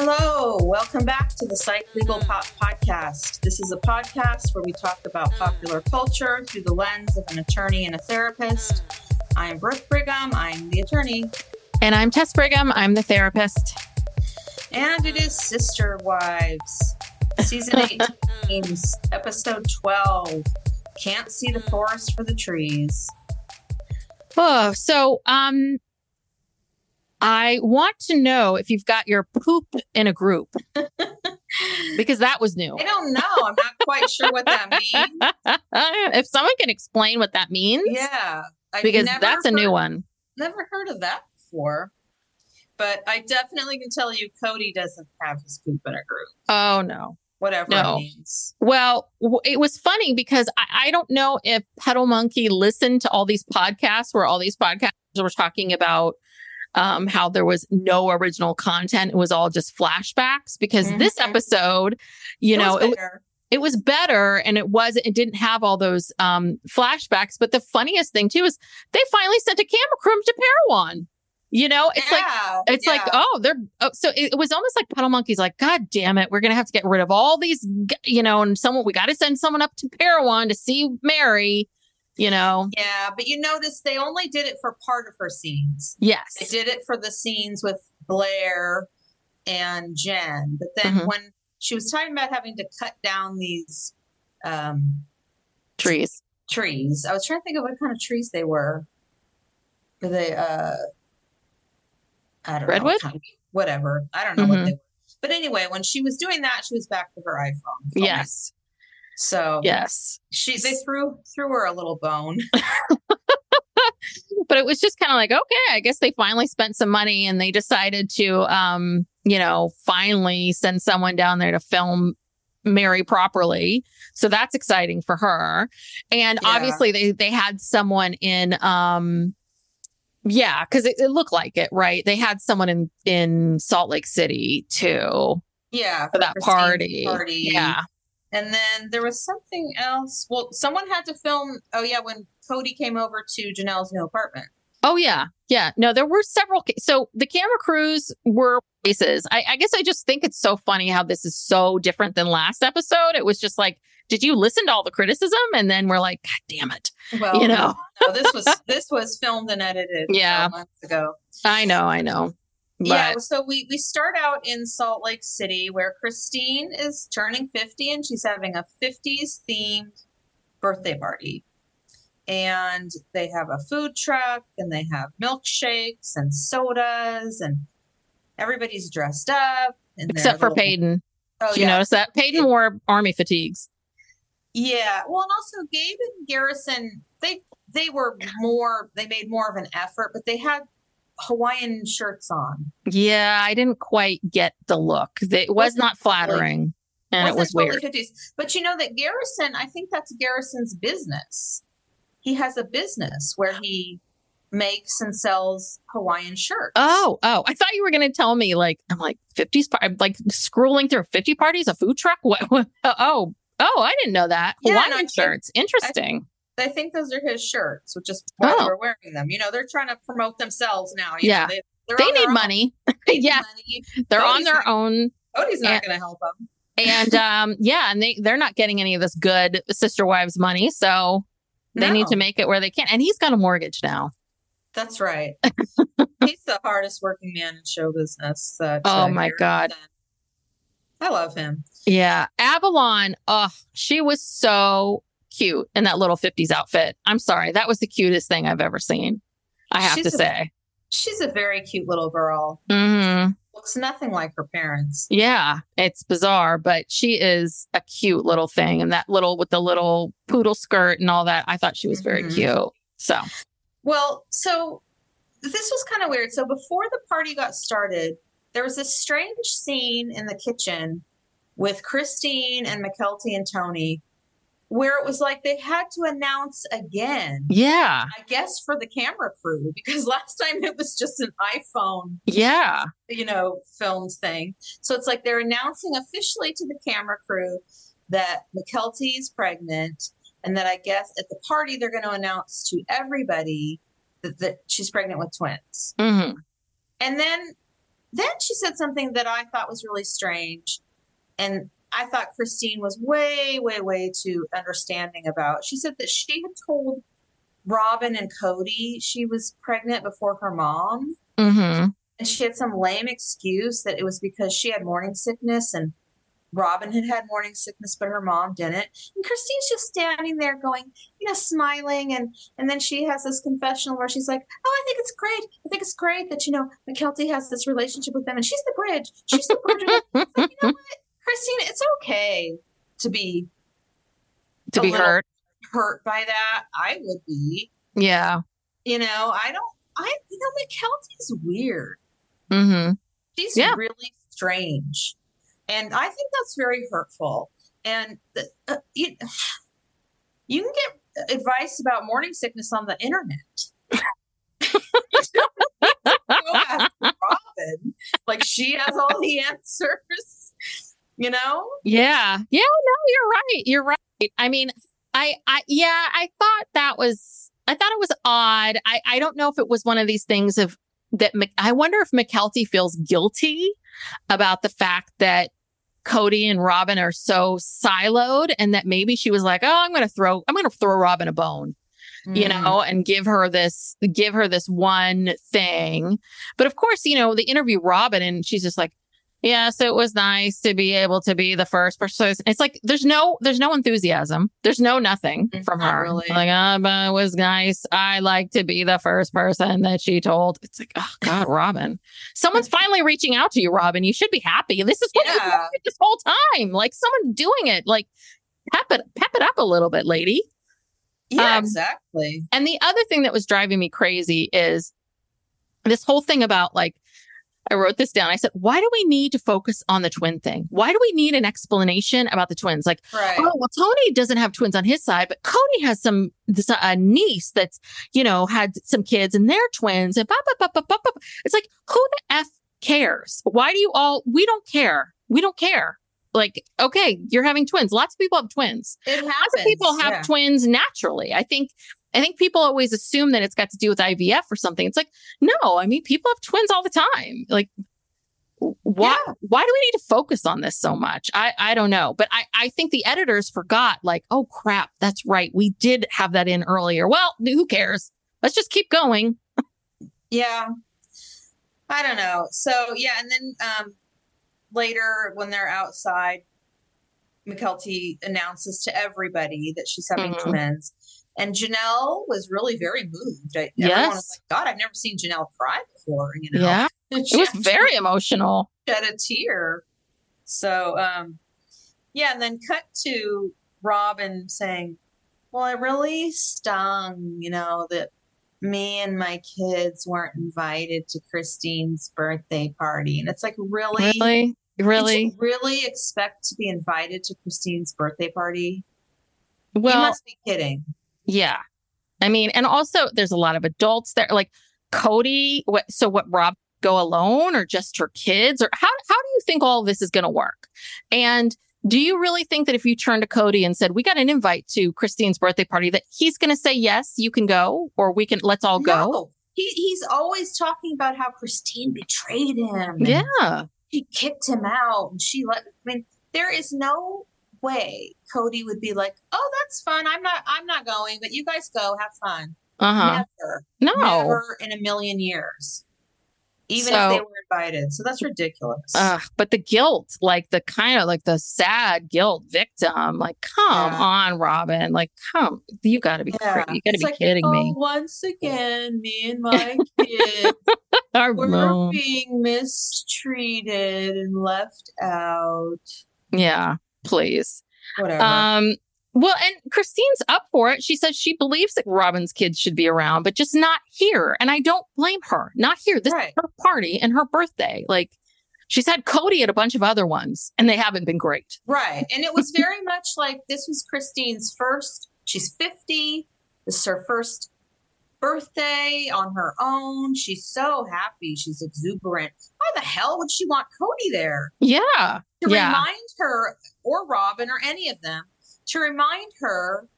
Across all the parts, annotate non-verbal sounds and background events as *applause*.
Hello, welcome back to the Psych Legal Pop Podcast. This is a podcast where we talk about popular culture through the lens of an attorney and a therapist. I am Brooke Brigham, I'm the attorney, And I'm Tess Brigham. I'm the therapist. and it is Sister Wives, Season *laughs* 18, Episode 12. Can't see the forest for the trees. Oh, so um I want to know if you've got your poop in a group. *laughs* because that was new. I don't know, I'm not quite sure what that means. *laughs* if someone can explain what that means, Yeah. I've because that's a new one. Never heard of that before. But I definitely can tell you Kody doesn't have his poop in a group. Oh no. Whatever No. it means. Well, w- it was funny because I, I don't know if Puddle Monkey listened to all these podcasts where all these podcasts were talking about um, how there was no original content. It was all just flashbacks because this Mhm. episode, you It know, was it, it was better and it was it didn't have all those um flashbacks but the funniest thing too is they finally sent a camera crew to Parowan. You know, it's like Yeah, it's like oh they're oh, so it, it was almost like Puddle Monkey's like god damn it we're gonna have to get rid of all these you know and someone we got to send someone up to Parowan to see Meri. You know, Yeah, but you notice they only did it for part of her scenes. yes, They did it for the scenes with Blair and Jen. But then Mhm. when she was talking about having to cut down these um, trees. trees, I was trying to think of what kind of trees they were. Were they, uh, I don't know. Redwood? what kind of- whatever. I don't know what Mhm. they were. But anyway, when she was doing that, she was back to her iPhone. filming. Yes, So yes. she they threw threw her a little bone. *laughs* *laughs* but it was just kind of like okay i guess they finally spent some money and they decided to um you know finally send someone down there to film Meri properly so that's exciting for her and Yeah. obviously they they had someone in um yeah because it, it looked like it right they had someone in in salt lake city too Yeah, for that party Party. yeah And then there was something else. Well, someone had to film. Oh yeah, when Kody came over to Janelle's new apartment. Oh yeah, yeah. No, there were several. ca- So the camera crews were places. I, I guess I just think it's so funny how this is so different than last episode. It was just like, did you listen to all the criticism? And then we're like, God damn it. Well, You know. no, this was this was filmed and edited. *laughs* Yeah. months ago. I know, I know. But yeah. So we we start out in Salt Lake City where Christine is turning fifty and she's having a fifties themed birthday party. And they have a food truck and they have milkshakes and sodas and everybody's dressed up. except for little- Paedon. Oh, Did you yeah. notice that? Paedon wore army fatigues. Yeah. Well, and also Gabe and Garrison, they they were more they made more of an effort, but they had Hawaiian shirts on. Yeah, I didn't quite get the look. It was Wasn't not flattering. And it was totally weird. 50s. But you know that Garrison, I think that's Garrison's business. He has a business where he makes and sells Hawaiian shirts. Oh, oh! I thought you were going to tell me like I'm like 50s. par- I'm like scrolling through 50 parties, a food truck. What? what- oh, oh! I didn't know that. Yeah, Hawaiian shirts. Interesting. I think those are his shirts, which is why Oh. we're wearing them. You know, they're trying to promote themselves now. Yeah. know, they, *laughs* they need money. They need Yeah. money. They're on their not- own. Kody's not going to help them. And *laughs* um, yeah, and they they're not getting any of this good sister wives money. So They need to make it where they can. And he's got a mortgage now. That's right. *laughs* He's the hardest working man in show business. Uh, Oh my. God. I love him. Yeah. Avalon, oh, she was so cute in that little 50s outfit. I'm sorry. That was the cutest thing I've ever seen. I have She's to a- say. She's a very cute little girl. hmm Looks nothing like her parents. Yeah. It's bizarre, but she is a cute little thing. And that little, with the little poodle skirt and all that, I thought she was very Mhm. cute. So, Well, so this was kind of weird. So before the party got started, there was this strange scene in the kitchen with Christine and Mykelti and Tony where it was like they had to announce again. yeah. I guess for the camera crew because *laughs* last time it was just an iPhone, Yeah. you know, filmed thing. So it's like they're announcing officially to the camera crew that Mykelti's pregnant and that I guess at the party they're going to announce to everybody that, that she's pregnant with twins. hmm And then then she said something that I thought was really strange and I thought Christine was way way way too understanding about. She said that she had told Robyn and Kody she was pregnant before her mom hmm and she had some lame excuse that it was because she had morning sickness and Robyn had had morning sickness, but her mom didn't. And Christine's just standing there going, you know, smiling. And, and then she has this confessional where she's like, oh, I think it's great. I think it's great that, you know, Mykelti has this relationship with them and she's the bridge. She's the bridge. *laughs* Like, you know what, Christine, it's okay to be To be hurt. hurt by that. I would be, Yeah. you know, I don't, I, you know, Mykelti's weird. Mm-hmm. She's Yeah. really strange. And I think that's very hurtful. And the, uh, you, you can get advice about morning sickness on the internet. You don't need to go ask Robyn. Like she has all the *laughs* answers, you know? Yeah. Yeah. No, you're right. You're right. I mean, I, I, yeah, I thought that was, I thought it was odd. I, I don't know if it was one of these things of that. Mc- I wonder if Mykelti feels guilty about the fact that Kody and Robyn are so siloed and that maybe she was like, oh, I'm going to throw, I'm going to throw Robyn a bone. you Mm. know, and give her this, give her this one thing. But of course, you know, they interview Robyn and she's just like, yes, it was nice to be able to be the first person. It's like, there's no, there's no enthusiasm. There's no nothing from Not her. really. Like, uh, but it was nice. I like to be the first person that she told. It's like, oh God, Robyn, someone's *laughs* finally reaching out to you, Robyn. You should be happy. This is what you Yeah. wanted this whole time. Like someone doing it. Like, pep it, pep it up a little bit, lady. Yeah, Um, exactly. And the other thing that was driving me crazy is this whole thing about like, I wrote this down. I said, why do we need to focus on the twin thing? Why do we need an explanation about the twins? Like, Right. oh, well, Tony doesn't have twins on his side, but Kody has some, this, a niece that's, you know, had some kids and they're twins and blah, blah, blah, blah, blah, blah. It's like, who the F cares? Why do you all, we don't care. We don't care. Like, okay, you're having twins. Lots of people have twins it happens. lots of people have yeah. twins naturally. I think I think people always assume that it's got to do with IVF or something. It's like, no, I mean people have twins all the time. Like why Yeah. why do we need to focus on this so much? I I don't know. But I I think the editors forgot like, oh crap, that's right. We did have that in earlier. Well, who cares? Let's just keep going. Yeah. I don't know. So yeah, and then um later when they're outside, Mykelti announces to everybody that she's having Mhm. twins. And Janelle was really very moved. I, Everyone was Yes. like, God, I've never seen Janelle cry before, you know. Yeah. *laughs* It she was very emotional. shed a tear. So um yeah, and then cut to Robyn saying, Well, it really stung, you know, that me and my kids weren't invited to Christine's birthday party. And it's like, really? Really? Really? really expect to be invited to Christine's birthday party? Well, you must be kidding. Yeah. I mean, and also there's a lot of adults there. Like Kody, what so what Rob go alone or just her kids? Or how how do you think all this is gonna work? And do you really think that if you turn to Kody and said, We got an invite to Christine's birthday party, that he's gonna say, Yes, you can go, or we can let's all go? No. He, he's always talking about how Christine betrayed him. Yeah. she kicked him out and she let I mean there is no way Kody would be like, "Oh, that's fun. I'm not. I'm not going, but you guys go. Have fun." Uh huh. Never, No. never in a million years, even if they were invited. So that's ridiculous. Ugh, but the guilt, like the kind of like the sad guilt victim, like, come Yeah. on, Robyn. Like, come, you got to be Yeah. cra- you got to It's be like, kidding oh, me. Once again, me and my *laughs* kids Our were moon. being mistreated and left out. Yeah, please. Whatever. Um, well, and Christine's up for it. She says she believes that Robyn's kids should be around, but just not here. And I don't blame her. Not here. This Right. is her party and her birthday. Like, she's had Kody at a bunch of other ones, and they haven't been great. Right. And it was very *laughs* much like this was Christine's first, she's 50. This is her first birthday on her own. She's so happy. She's exuberant. Why the hell would she want Kody there? Yeah. To yeah. remind her, or Robyn, or any of them, to remind her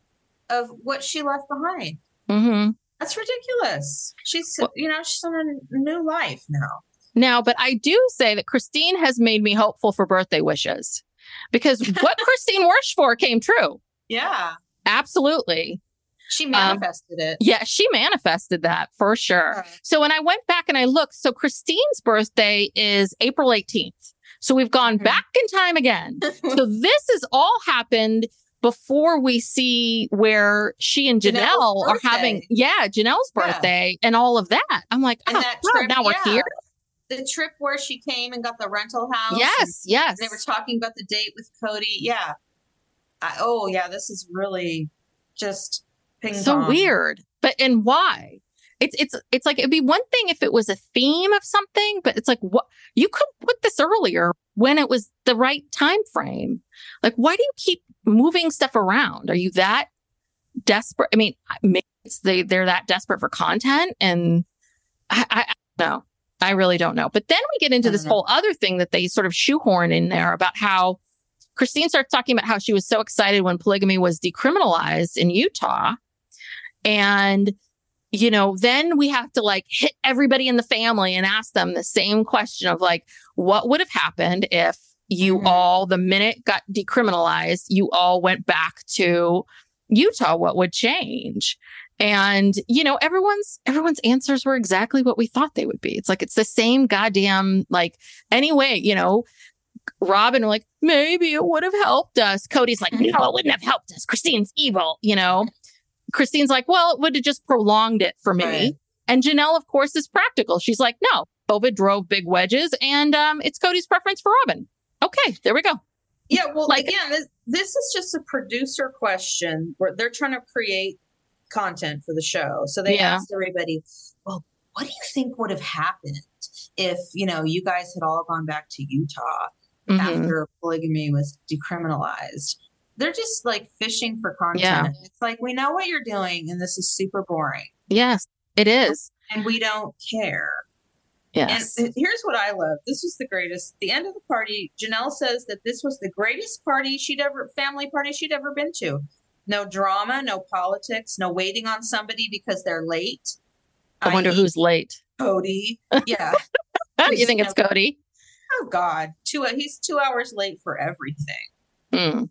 of what she left behind. hmm That's ridiculous. She's, Well- you know, she's on a new life now. Now, but I do say that Christine has made me hopeful for birthday wishes because *laughs* what Christine wished for came true. Yeah. Absolutely. She Um, manifested it. Yeah, she manifested that for sure. Right. So when I went back and I looked, so Christine's birthday is April 18th. So we've gone Mhm. back in time again. *laughs* so this has all happened before we see where she and Janelle Janelle's are having, yeah, Janelle's Yeah. birthday and all of that. I'm like, oh, that God, trip, now we're here. The trip where she came and got the rental house. Yes, yes. They were talking about the date with Kody. Yeah. I, oh, yeah. This is really just ping so pong. weird. But and why? It's it's it's like it'd be one thing if it was a theme of something but it's like what you could put this earlier when it was the right time frame like why do you keep moving stuff around? Are you that desperate? I mean maybe it's they they're that desperate for content and i i, I don't know. I really don't know. But then we get into this know. whole other thing that they sort of shoehorn in there about how Christine starts talking about how she was so excited when polygamy was decriminalized in Utah. And, you know, then we have to like hit everybody in the family and ask them the same question of like, what would have happened if you Mhm. all, the minute got decriminalized, you all went back to Utah? What would change? And, you know, everyone's, everyone's answers were exactly what we thought they would be. It's like, it's the same goddamn, like, anyway, you know, Robyn, like, maybe it would have helped us. Kody's like, no, it wouldn't have helped us. Christine's evil, you know. Christine's like, well, it would have just prolonged it for me. Right. And Janelle, of course, is practical. She's like, no, COVID drove big wedges, and um, it's Kody's preference for Robyn. Okay, there we go. Yeah. Well, Like- again, this, this is just a producer question where they're trying to create content for the show. So they Yeah. asked everybody, well, what do you think would have happened if, you know, you guys had all gone back to Utah Mhm. after polygamy was decriminalized. They're just like fishing for content. Yeah. It's like we know what you're doing, and this is super boring, Yes, it is. and we don't care. Yes. And here's what I love. This was the greatest. The end of the party, Janelle says that this was the greatest party she'd ever, family party she'd ever been to. No drama, no politics, no waiting on somebody because they're late. I wonder i.e. who's late. Kody. *laughs* Yeah. you think it's Kody? oh God. Two. He's two hours late for everything. Mm.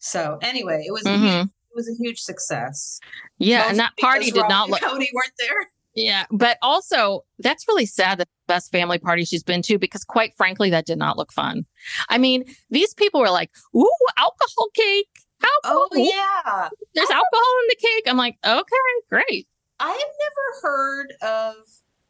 So anyway, it was a Mhm. huge, it was a huge success. Yeah, and that party did Rob not look. Kody weren't there. Yeah, but also that's really sad that the best family party she's been to because quite frankly that did not look fun. I mean, these people were like, "Ooh, alcohol cake. Alcohol. Oh yeah. There's alcohol in the cake." I'm like, "Okay, great." I have never heard of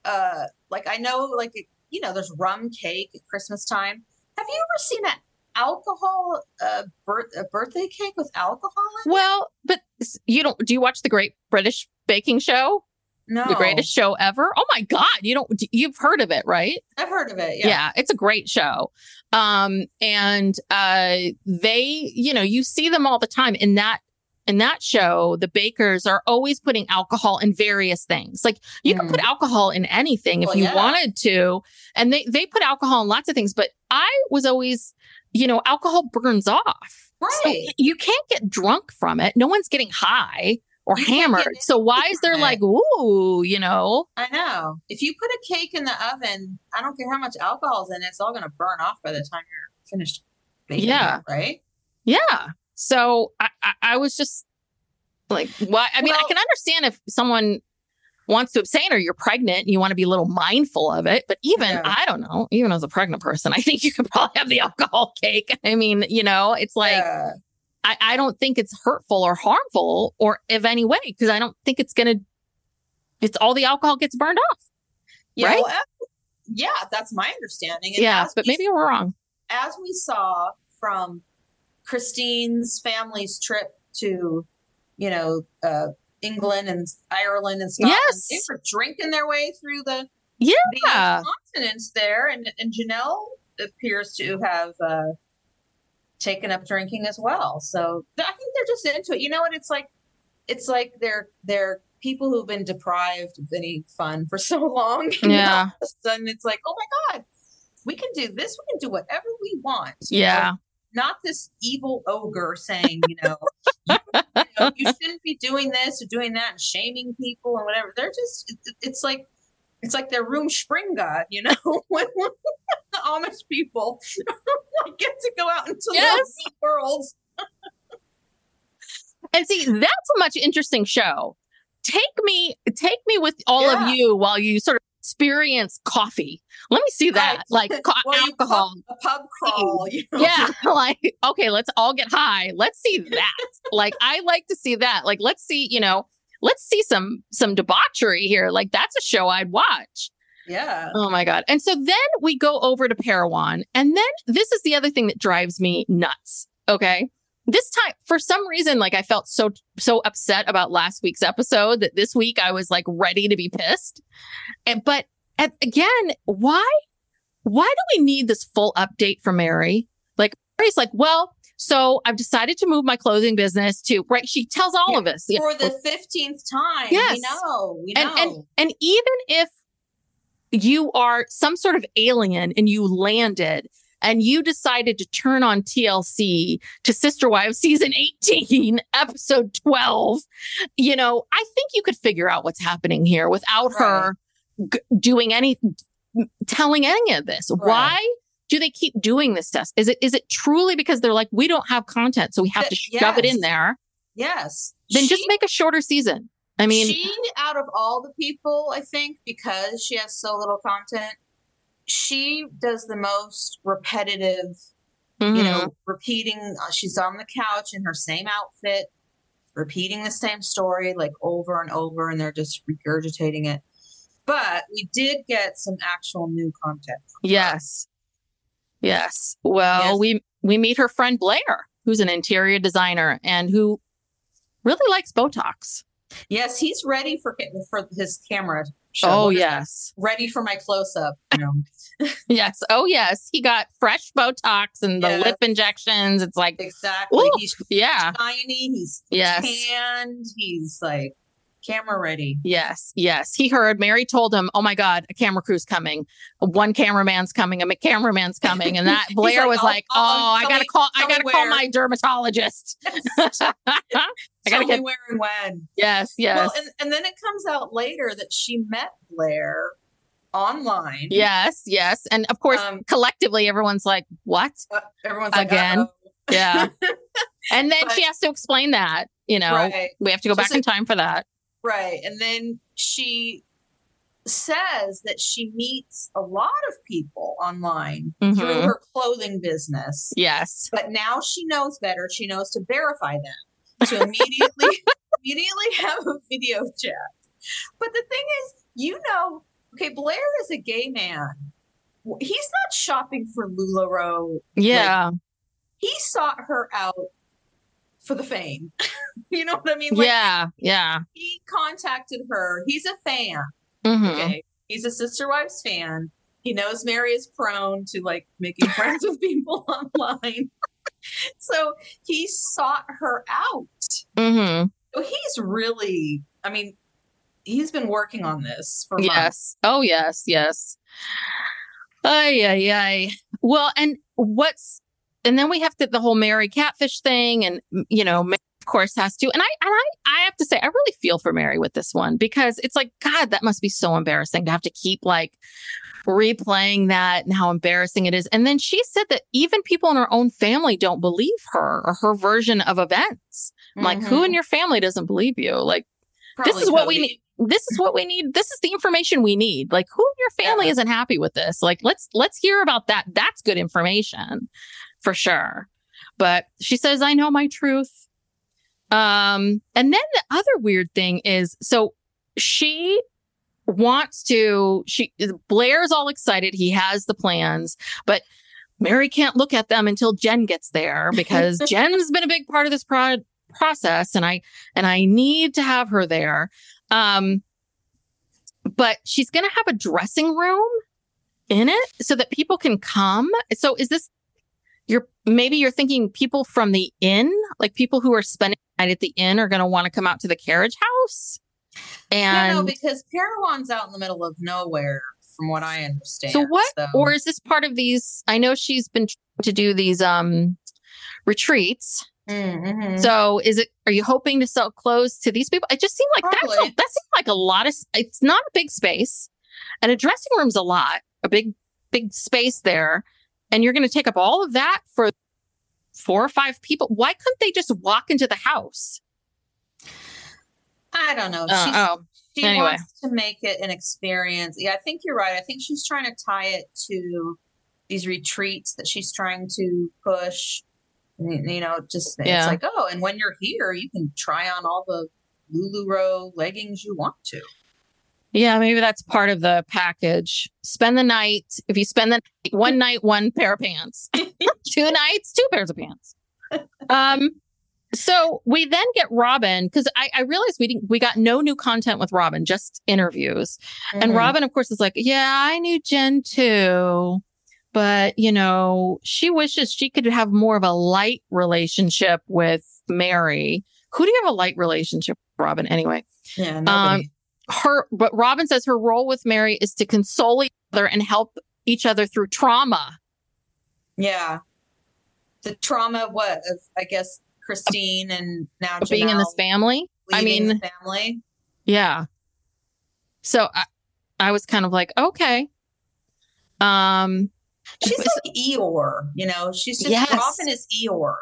uh like I know like you know there's rum cake at Christmas time. Have you ever seen an alcohol uh birth a birthday cake with alcohol in? Well, but you don't do you watch the Great British Baking Show? No. The greatest show ever? Oh my god, you don't you've heard of it, right? I've heard of it. yeah. Yeah. it's a great show um and uh they you know you see them all the time in that in that show the bakers are always putting alcohol in various things like you can Mm. put alcohol in anything if you yeah. wanted to and they they put alcohol in lots of things but i was always you know alcohol burns off So Right. you can't get drunk from it no one's getting high or You hammered so why is there like ooh you know I know. If you put a cake in the oven, I don't care how much alcohol's in it, it's all gonna burn off by the time you're finished baking Yeah. it, right? Yeah. So I, I, I was just like, why? I mean, I can understand if someone wants to abstain or you're pregnant and you want to be a little mindful of it. But even, Yeah. I don't know, even as a pregnant person, *laughs* I think you could probably have the alcohol *laughs* cake. I mean, you know, it's like, Yeah. I, I don't think it's hurtful or harmful or of any way because I don't think it's going to, it's all the alcohol gets burned off. Yeah, Right? well, yeah, that's my understanding. And yeah. But we- maybe we're wrong. as we saw from Christine's family's trip to, you know, uh, England and Ireland and Scotland, Yes. they were drinking their way through the Yeah. the continents there, and and Janelle appears to have uh, taken up drinking as well. So I think they're just into it. You know what? It's like it's like they're they're people who've been deprived of any fun for *laughs* so long. *laughs* Yeah. All of a sudden, it's like, oh my god, we can do this. We can do whatever we want. you know? Yeah. Not this evil ogre saying, you know, *laughs* *laughs* you, know, you shouldn't be doing this or doing that and shaming people and whatever. They're just, it's like, it's like their rumspringa god, you know, *laughs* when, when the Amish people *laughs* get to go out into Yes. the real world. And see, that's a much interesting show. Take me, take me with all Yeah. of you while you sort of experience coffee. Let me see that, Right. like co- *laughs* Well, alcohol. pub, a pub crawl, you know. Yeah, *laughs* like okay, let's all get high. Let's see that. like I like to see that. Like let's see, you know, let's see some some debauchery here. Like that's a show I'd watch. Yeah. Oh my god. And so then we go over to Parowan, and then this is the other thing that drives me nuts. Okay. This time, for some reason, like I felt so so upset about last week's episode that this week I was like ready to be pissed. And but at, again, why why do we need this full update from Meri? Like Meri's like, well, so I've decided to move my clothing business to right. She tells all Yeah, of us yeah, For the 15th time. Yes. We know. We know. and and and even if you are some sort of alien and you landed and you decided to turn on TLC to Sister Wives season 18 *laughs* episode 12 you know I think you could figure out what's happening here without her g- doing any telling any of this. Right. why do they keep doing this test is it is it truly because they're like we don't have content so we have to shove it in there. Yes. then just make a shorter season. I mean she out of all the people i think because she has so little content she does the most repetitive you mhm. know repeating uh, she's on the couch in her same outfit repeating the same story like over and over and they're just regurgitating it but we did get some actual new content Yes. Yes. Well, Yes. we we meet her friend Blair, who's an interior designer and who really likes Botox. yes he's ready for for his camera show Oh What is that? yes. ready for my close-up you know *laughs* Yes. Oh yes. He got fresh Botox and the Yes. lip injections. It's like exactly oof, he's yeah. shiny he's Yes. tanned he's like camera ready Yes, yes. He heard Meri told him, "Oh my God, a camera crew's coming. One cameraman's coming. A cameraman's coming." And that *laughs* Blair like, was "Oh, like, oh, "Oh, I gotta call. I gotta call where." my dermatologist." *laughs* I Tell gotta me get. where and when Yes, yes, Well, and, and then it comes out later that she met Blair online. yes, yes. And of course, Um, collectively, everyone's like, "What?" Uh, everyone's like, Again? "Uh-oh." *laughs* Yeah. *laughs* and then But- she has to explain that. You know, Right, we have to go back in time for that. right. And then she says that she meets a lot of people online through Mhm. her clothing business. Yes. But now she knows better. She knows to verify them to *laughs* immediately immediately have a video chat. But the thing is, you know, okay, Blair is a gay man. He's not shopping for LuLaRoe Yeah. he sought her out for the fame. *laughs* you know what I mean? Like, yeah. Yeah. He contacted her. He's a fan. Mhm. Okay. He's a Sister Wives fan. He knows Meri is prone to like making *laughs* friends with people *laughs* online. so he sought her out. hmm So he's really, I mean, he's been working on this for months. Yes. Oh, yes. Yes. Ay, ay, ay. Well, and what's, and then we have to, the whole Meri catfish thing. And, you know, Meri, of course, has to. And I, and I, I have to say, I really feel for Meri with this one because it's like, God, that must be so embarrassing to have to keep like replaying that and how embarrassing it is. And then she said that even people in her own family don't believe her or her version of events. I'm Like, who in mm-hmm. your family doesn't believe you? Like, this Probably is what we need. This is what we need. This is the information we need. Like, who in your family Yeah. isn't happy with this? Like, let's let's hear about that. That's good information for sure. But she says, I know my truth. Um, and then the other weird thing is so she wants to she Blair's all excited. He has the plans, but Meri can't look at them until Jen gets there *laughs* because Jen's been a big part of this pro- process and I and I need to have her there. Um but she's going to have a dressing room in it so that people can come. So is this you're maybe you're thinking people from the inn, like people who are spending the night at the inn are going to want to come out to the carriage house? And no, no, because Parowan's out in the middle of nowhere, from what I understand. So what? so- Or is this part of these? I know she's been trying to do these um retreats. Mm, mhm. So is it? Are you hoping to sell clothes to these people? It just seemed like that's a, that seemed like a lot of. It's not a big space, and a dressing room's a lot, a big big space there, and you're going to take up all of that for four or five people. Why couldn't they just walk into the house? I don't know. Uh, oh, she anyway. wants to make it an experience. Yeah, I think you're right. I think she's trying to tie it to these retreats that she's trying to push. You know, just Yeah. it's like, oh, and when you're here, you can try on all the Lululemon leggings you want to. Yeah, maybe that's part of the package. Spend the night. If you spend the night, one night, one pair of pants. *laughs* two nights, two pairs of pants. Um, so we then get Robyn because I, I realized we didn't, we got no new content with Robyn, just interviews. And Mhm. Robyn, of course, is like, yeah, I knew Jen too. But, you know, she wishes she could have more of a light relationship with Meri. Who do you have a light relationship with, Robyn, anyway? yeah, Um, nobody. her but Robyn says her role with Meri is to console each other and help each other through trauma. yeah. The trauma of what? Of I guess Christine and now of being in this family. I mean, the family. yeah. So I, I was kind of like, okay. Um, She's like Eeyore, you know. She's just Yes. Robyn is Eeyore.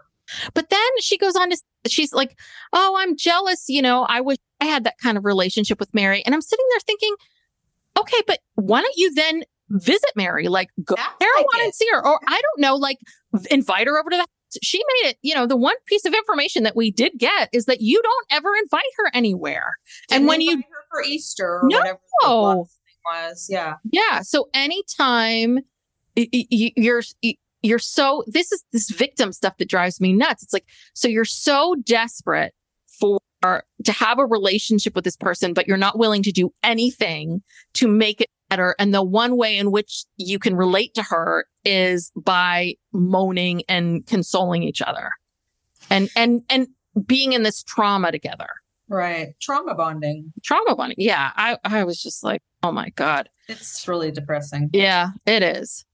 but then she goes on to she's like, "Oh, I'm jealous, you know. I wish I had that kind of relationship with Meri." And I'm sitting there thinking, "Okay, but why don't you then visit Meri? Like go there like and see her or I don't know, like invite her over to the house." She made it, you know, the one piece of information that we did get is that you don't ever invite her anywhere. And Didn't when you- invite her for Easter or No. was, yeah. Yeah. So anytime you're you're so this is this victim stuff that drives me nuts. It's like so you're so desperate for to have a relationship with this person, but you're not willing to do anything to make it better. And the one way in which you can relate to her is by moaning and consoling each other, and and and being in this trauma together. Right. Trauma bonding. Trauma bonding. Yeah. I I was just like, oh my god. It's really depressing. Yeah, it is.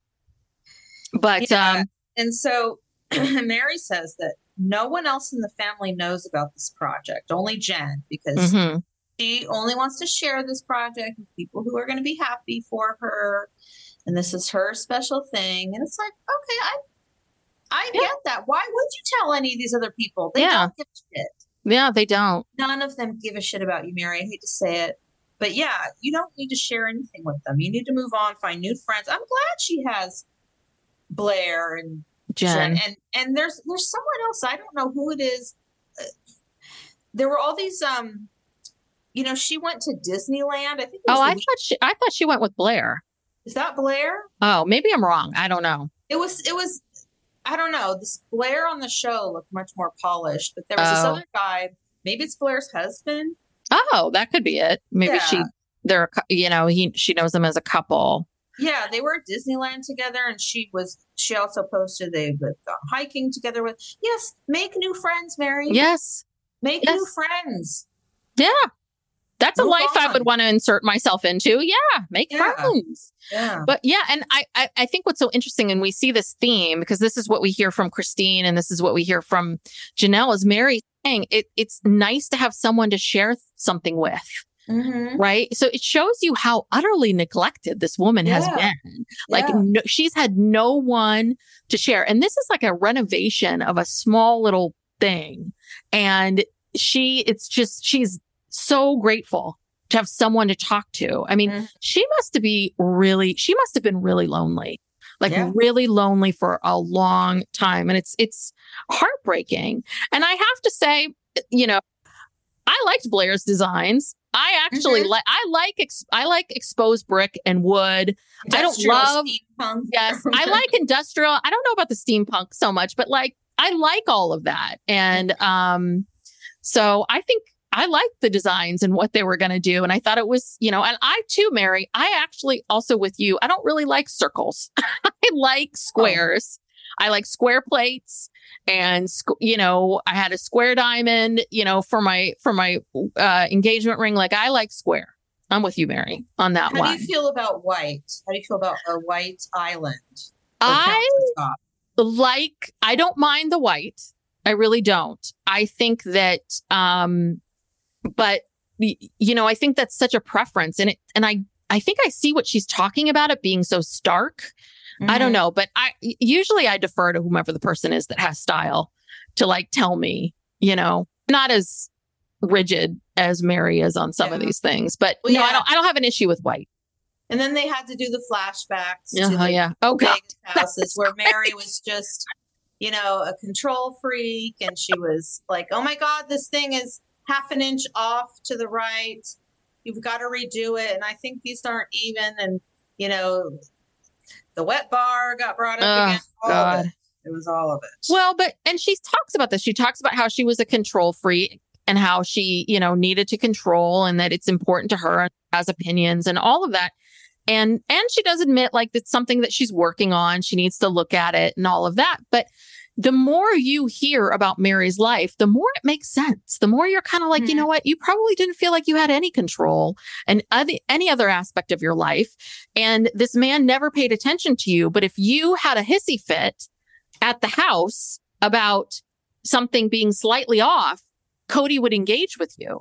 But Yeah. um And so *clears throat* Meri says that no one else in the family knows about this project, only Jen, because mhm. she only wants to share this project with people who are going to be happy for her. And this is her special thing. And it's like, okay, I I Yeah. get that. Why would you tell any of these other people? They Yeah. don't give a shit. yeah, they don't. None of them give a shit about you, Meri. I hate to say it. But yeah, you don't need to share anything with them. You need to move on, find new friends. I'm glad she has Blair and Jen. and and there's there's someone else. I don't know who it is. Uh, There were all these um you know, she went to Disneyland. I think Oh, I thought she I thought she went with Blair. is that Blair? Oh, maybe I'm wrong. I don't know. It was it was I don't know. This Blair on the show looked much more polished, but there was this Oh. other guy. Maybe it's Blair's husband. Oh, that could be it. Maybe she Yeah. they're a cou- you know, he she knows them as a couple. Yeah, they were at Disneyland together, and she was. She also posted they've gone uh, hiking together with. Yes, make new friends, Meri. Yes. make new friends. Yeah. That's a Move life I would want to insert myself into. Yeah, make Yeah. friends. Yeah, But yeah, and I, I I think what's so interesting, and we see this theme because this is what we hear from Christine, and this is what we hear from Janelle, is Meri saying it, it's nice to have someone to share something with. Mhm. right? So it shows you how utterly neglected this woman has been. Like Yeah. no, she's had no one to share. And this is like a renovation of a small little thing. And she, it's just, she's so grateful to have someone to talk to. I mean, Mhm. she must have be really, she must have been really lonely. Like Yeah. really lonely for a long time. And it's, it's heartbreaking. And I have to say, you know, I liked Blair's designs. I actually Mhm. like I like ex- I like exposed brick and wood. I don't Industrial love- steampunk. Yes, *laughs* I like industrial. I don't know about the steampunk so much, but like I like all of that. And um so I think I liked the designs and what they were going to do and I thought it was, you know, and I too Meri, I actually also with you, I don't really like circles. *laughs* I like squares. I like square plates and you know i had a square diamond you know for my for my uh engagement ring. Like i like square. I'm with you Meri on that How one How do you feel about white? How do you feel about a white island? i like i don't mind the white. I really don't. I think that um but you know i think that's such a preference. And it and i i think i see what she's talking about it being so stark I don't Mhm. know, but I usually I defer to whomever the person is that has style to like tell me, you know, not as rigid as Meri is on some of these things, but Well, no, I don't I don't have an issue with white. And then they had to do the flashbacks to Oh the yeah. Oh god. Houses where *laughs* Meri was just, you know, a control freak and she was like, oh my God, this thing is half an inch off to the right. You've got to redo it. And I think these aren't even. And, you know, the wet bar got brought up Oh, again. All God. It. it was all of it. Well, but and she talks about this. She talks about how she was a control freak and how she, you know, needed to control and that it's important to her has opinions and all of that. And and she does admit like it's something that she's working on. She needs to look at it and all of that. But the more you hear about Meri's life, the more it makes sense. The more you're kind of like, you Mhm. know what? You probably didn't feel like you had any control and other, any other aspect of your life. And this man never paid attention to you. But if you had a hissy fit at the house about something being slightly off, Kody would engage with you.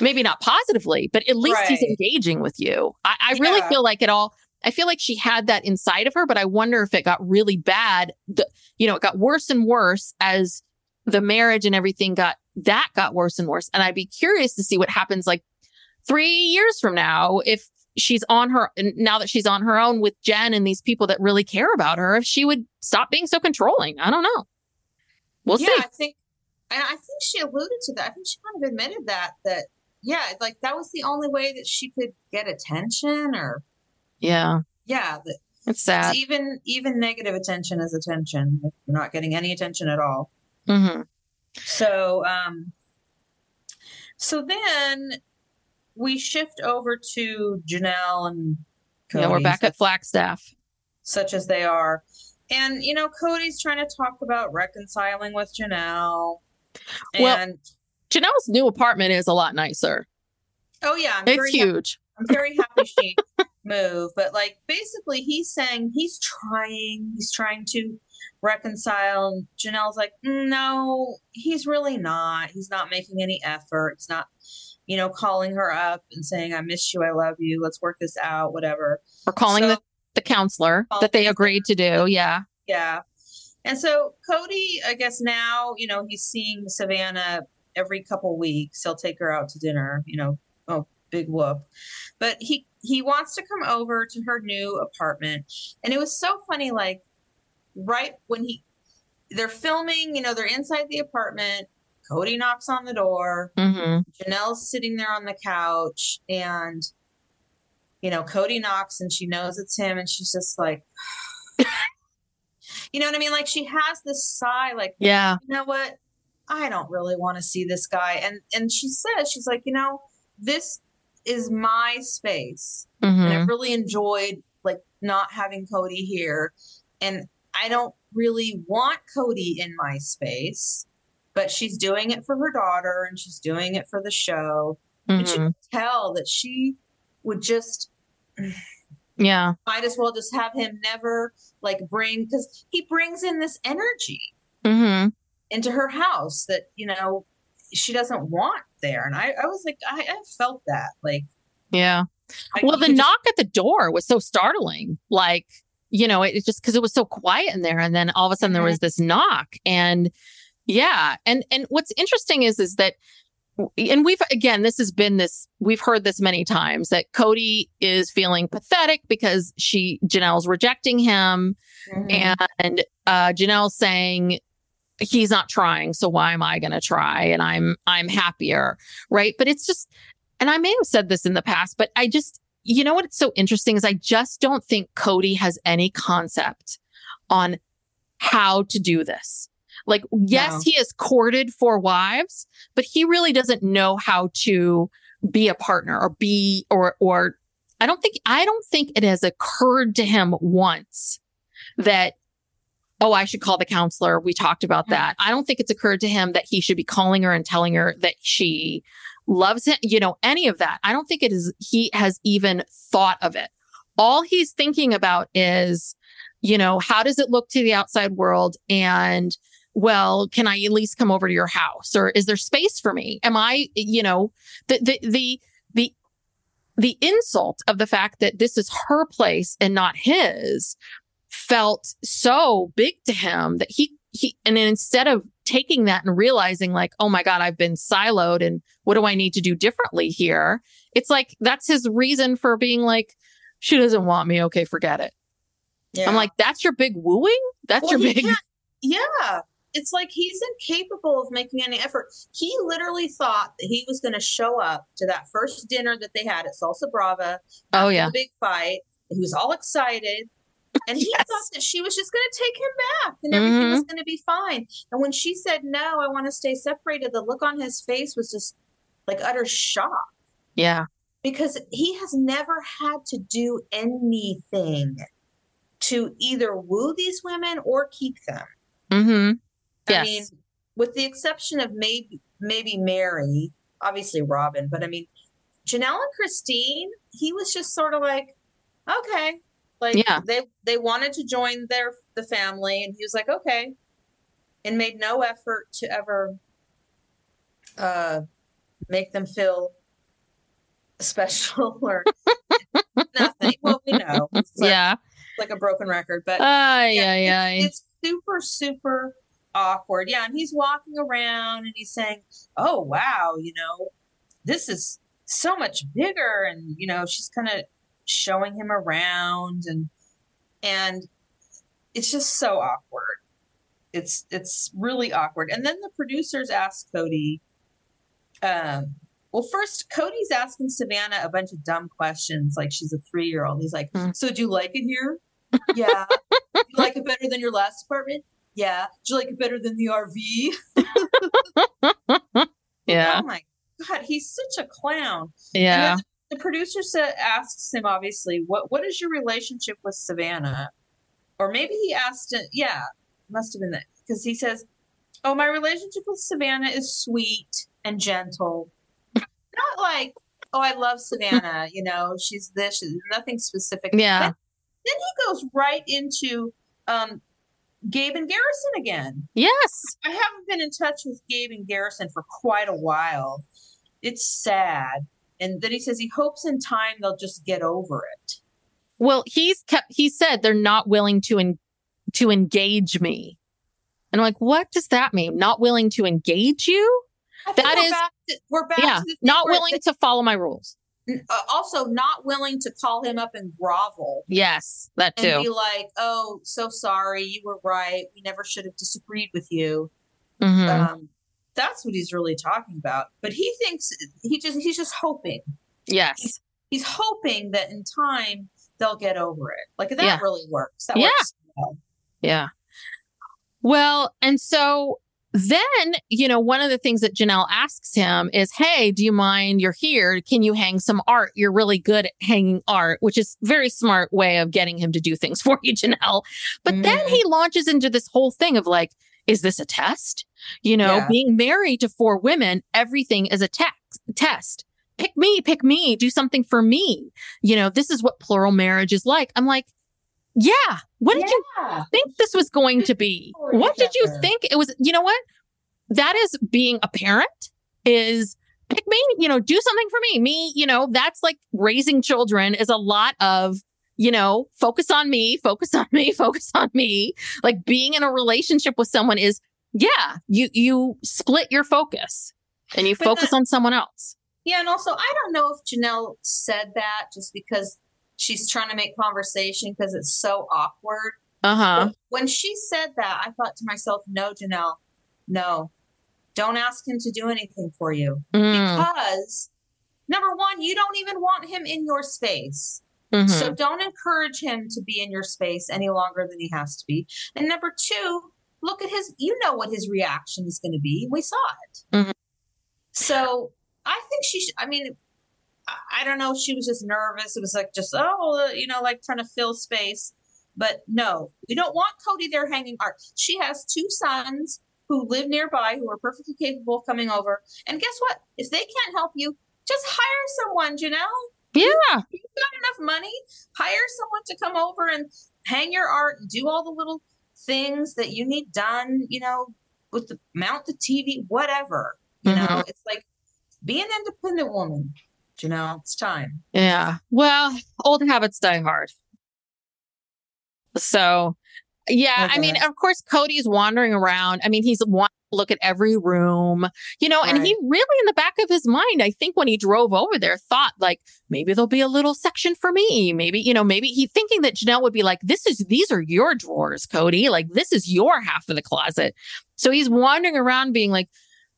Maybe not positively, but at least he's engaging with you. I, I really Yeah. feel like it all. I feel like she had that inside of her, but I wonder if it got really bad. The, you know, it got worse and worse as the marriage and everything got that got worse and worse. And I'd be curious to see what happens like three years from now if she's on her now that she's on her own with Jen and these people that really care about her, if she would stop being so controlling. I don't know. We'll yeah, see. I think, and I think she alluded to that. I think she kind of admitted that, that, yeah, like that was the only way that she could get attention or, Yeah, yeah, it's sad. It's even even negative attention is attention. If you're not getting any attention at all. hmm So um so then we shift over to Janelle and Kody, Yeah, we're back at Flagstaff. such as they are. And you know, Kody's trying to talk about reconciling with Janelle. Well, And Janelle's new apartment is a lot nicer. oh yeah, I'm It's happy huge. I'm very happy she *laughs* moved. But like basically he's saying he's trying, he's trying to reconcile. And Janelle's like, "Mm, no, he's really not. He's not making any effort. He's not, you know, calling her up and saying, I miss you, I love you, let's work this out, whatever. We're calling So- the, the counselor that they agreed to do. Yeah. Yeah. And so Kody, I guess now, you know, he's seeing Savannah every couple weeks. He'll take her out to dinner, you know, oh, big whoop. But he he wants to come over to her new apartment. And it was so funny, like right when he they're filming, you know, they're inside the apartment. Kody knocks on the door. hmm Janelle's sitting there on the couch and you know, Kody knocks and she knows it's him and she's just like *sighs* You know what I mean? Like she has this sigh like, Yeah. you know what? I don't really want to see this guy and and she says she's like, you know, this is my space. Hmm and I really enjoyed like not having Kody here. And I don't really want Kody in my space, but she's doing it for her daughter and she's doing it for the show. And you could tell that she would just Yeah. might as well just have him never like bring because he brings in this energy hmm into her house that you know she doesn't want there. And I, I was like, I, I felt that. Like, Yeah. I, Well, the just- knock at the door was so startling. Like, you know, it, it just because it was so quiet in there, and then all of a sudden there Mhm. was this knock, and yeah, and and what's interesting is is that, and we've again, this has been this we've heard this many times that Kody is feeling pathetic because she Janelle's rejecting him, Mhm. and uh Janelle saying he's not trying so why am I going to try? And I'm I'm happier right? But it's just and I may have said this in the past but I just you know what's so interesting is I just don't think Kody has any concept on how to do this. Like yes No. he has courted four wives but he really doesn't know how to be a partner or be or or I don't think I don't think it has occurred to him once that oh I should call the counselor. We talked about Mhm. that. I don't think it's occurred to him that he should be calling her and telling her that she loves him you know any of that. I don't think it is he has even thought of it. All he's thinking about is you know how does it look to the outside world? And well can I at least come over to your house? Or is there space for me? Am I you know the the the the the insult of the fact that this is her place and not his felt so big to him that he he and then instead of taking that and realizing like oh my god I've been siloed and what do I need to do differently here it's like that's his reason for being like she doesn't want me okay forget it Yeah. I'm like that's your big wooing that's Well, your big yeah. It's like he's incapable of making any effort. He literally thought that he was going to show up to that first dinner that they had at Salsa Brava. oh yeah big fight. He was all excited. And *laughs* he Yes. thought that she was just going to take him back and everything Mm-hmm. was going to be fine. And when she said, No, I want to stay separated, the look on his face was just like utter shock yeah because he has never had to do anything to either woo these women or keep them. mm-hmm I mean, with the exception of maybe maybe Meri, obviously Robyn, but I mean, Janelle and Christine, he was just sort of like, okay, like Yeah. they they wanted to join their the family, and he was like, okay, and made no effort to ever uh make them feel special *laughs* or *laughs* nothing. Well, we know, like, yeah like a broken record, but ay yeah, ay ay it's, it's super, super awkward. Yeah, and he's walking around and he's saying, "Oh wow, you know, this is so much bigger," and you know, she's kind of showing him around, and and it's just so awkward. It's it's really awkward. And then the producers ask Kody. Um, well, first Kody's asking Savannah a bunch of dumb questions, like she's a three year old. He's like, Hmm. "So do you like it here?" *laughs* Yeah. Do you like it better than your last apartment? Yeah. Do you like it better than the RV? *laughs* *laughs* yeah Oh my god, he's such a clown. yeah the, producer said, asks him obviously, what what is your relationship with Savannah? Or maybe he asked it. Yeah, must have been that because he says, "Oh, my relationship with Savannah is sweet and gentle, not like." Oh, I love Savannah. *laughs* You know, she's this. She's nothing specific. Yeah. Then, then he goes right into um, Gabe and Garrison again. yes I haven't been in touch with Gabe and Garrison for quite a while. It's sad. And then he says he hopes in time they'll just get over it. Well, he's kept. He said they're not willing to en- to engage me, and I'm like, what does that mean? Not willing to engage you? That we're is- back to, we're back Yeah, to the not willing to follow my rules. uh, also not willing to call him up and grovel Yes, that and be like, "Oh, so sorry, you were right. We never should have disagreed with you." Mhm. Um, that's what he's really talking about. But he thinks he just he's just hoping. yes, He's hoping that in time they'll get over it. Like that Yeah. really works. That Yeah. works. well. yeah. Well, and so then, you know, one of the things that Janelle asks him is, Hey, do you mind? You're here. Can you hang some art? You're really good at hanging art, which is very smart way of getting him to do things *laughs* for you, Janelle. But then Mhm. he launches into this whole thing of like, is this a test? You know, Yeah. being married to four women, everything is a text test. Pick me, pick me, do something for me. You know, this is what plural marriage is like. I'm like, yeah. What did you think this was going to be? What did you think it was? You know what? That is being a parent. is pick me, you know, do something for me. Me, you know, that's like raising children is a lot of, you know, focus on me, focus on me, *laughs* focus on me. Like being in a relationship with someone is, yeah, you you split your focus and you But focus that- on someone else. Yeah, and also I don't know if Janelle said that just because she's trying to make conversation because it's so awkward. Uh-huh. When she said that, I thought to myself, no, Janelle, no, don't ask him to do anything for you Mm, because number one, you don't even want him in your space. Mhm. So don't encourage him to be in your space any longer than he has to be. And number two, look at his, you know what his reaction is going to be. We saw it. Mhm. So I think she, should, I mean, I- don't know if she was just nervous. It was like just, oh, you know, like trying to fill space. But no, we don't want Kody there hanging art. She has two sons who live nearby who are perfectly capable of coming over. And guess what? If they can't help you, just hire someone, Janelle yeah. you've got enough money, hire someone to come over and hang your art and do all the little things that you need done, you know, with the mount the TV, whatever. You know, Mhm. it's like be an independent woman. You know, it's time. Yeah. Well, old habits die hard. So, yeah, I mean, of course, Kody's wandering around. I mean, he's wanting to look at every room, you know, and he really, in the back of his mind, I think when he drove over there, thought like maybe there'll be a little section for me. Maybe, you know, maybe he thinking that Janelle would be like, this is, these are your drawers, Kody. Like, this is your half of the closet. So he's wandering around being like,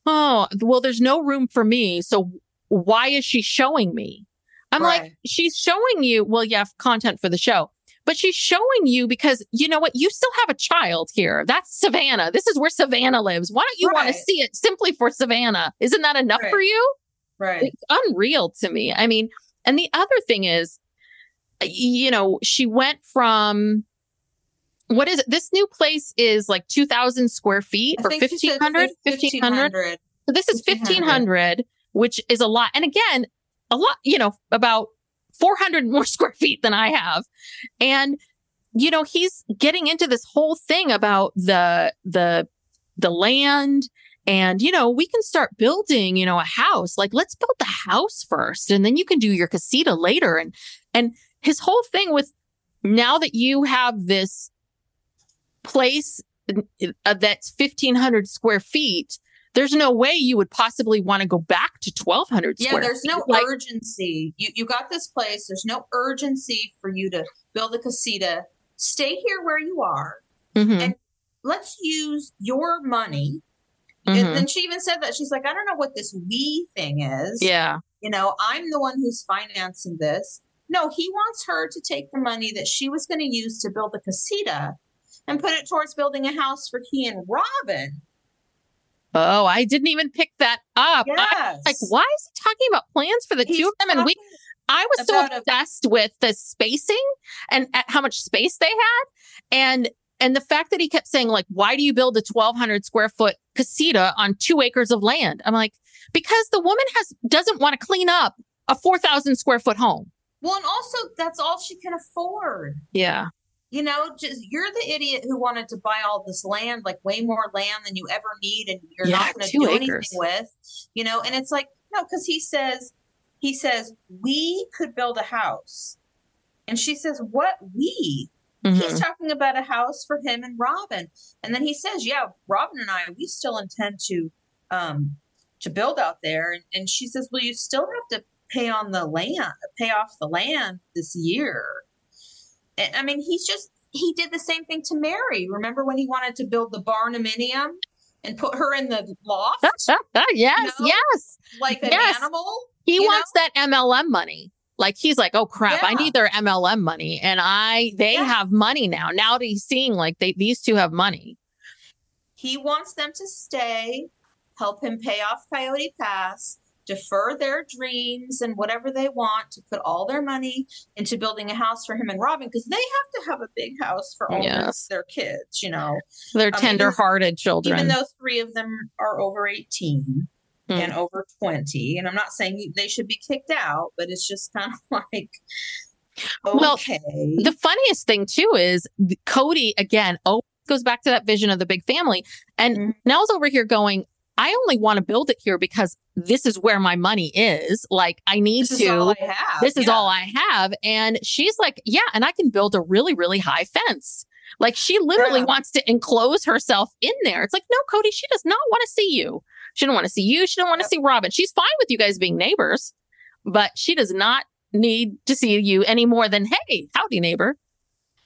oh, well, there's no room for me. So why is she showing me? I'm like, she's showing you, well, yeah, content for the show, but she's showing you because you know what? You still have a child here. That's Savannah. This is where Savannah lives. Why don't you want to see it simply for Savannah? Isn't that enough for you? Right. It's unreal to me. I mean, and the other thing is, you know, she went from, what is it? This new place is like 2,000 square feet I or think she said 1,500? fif- 1,500? 1500. So this is 1500. 1500, which is a lot. And again, a lot, you know, about 400 more *laughs* square feet than I have. And, you know, he's getting into this whole thing about the, the, the land and, you know, we can start building, you know, a house. Like, let's build the house first and then you can do your casita later. And, and his whole thing with now that you have this place uh, that's 1500 square feet, there's no way you would possibly want to go back to 1200 Yeah, there's no. Like, urgency. You you got this place. There's no urgency for you to build a casita. Stay here where you are. mhm, and let's use your money. mhm. And then she even said that she's like, I don't know what this we thing is. yeah. You know, I'm the one who's financing this. No, he wants her to take the money that she was going to use to build the casita and put it towards building a house for he and Robyn. Oh, I didn't even pick that up. Yes. like, why is he talking about plans for the He's two of them? And we, I was so about a- obsessed with the spacing and at how much space they had, and and the fact that he kept saying like, "Why do you build a twelve hundred square foot casita on two acres of land?" I'm like, because the woman has doesn't want to clean up a four thousand square foot home. well, and also that's all she can afford. Yeah, You know, just you're the idiot who wanted to buy all this land, like way more land than you ever need, and you're Yeah, not going to do acres. anything with. You know, and it's like no, because he says he says we could build a house, and she says what we. Mhm. He's talking about a house for him and Robyn, and then he says, "Yeah, Robyn and I, we still intend to, um, to build out there." And, and she says, "Well, you still have to pay on the land, pay off the land this year." And, I mean, he's just he did the same thing to Meri. Remember when he wanted to build the barndominium and put her in the loft *laughs* yes, No. yes. like an Yes. animal? He You wants that MLM money. Like he's like, oh crap, I need their MLM money, and I they Yeah. have money now. Now that he's seeing like they these two have money. He wants them to stay, help him pay off Coyote Pass, defer their dreams and whatever they want to put all their money into building a house for him and Robyn because they have to have a big house for all their- Yes. their, kids, you know. They're Um, tender-hearted children. Even though three of them are over 18 Hmm. and over 20. And I'm not saying they should be kicked out, but it's just kind of *laughs* like, Well, okay. the funniest thing too is Kody again. Oh, goes back to that vision of the big family, and Mhm. Nell's over here going. I only want to build it here because this is where my money is. Like, I need This to. is all I have. this is Yeah. all I have. And she's like, yeah, and I can build a really, really high fence. Like she literally Yeah. wants to enclose herself in there. It's like, no, Kody, she does not want to see you. She don't want to see you. She don't want to see Robyn. She's fine with you guys being neighbors, but she does not need to see you any more than, hey, howdy, neighbor.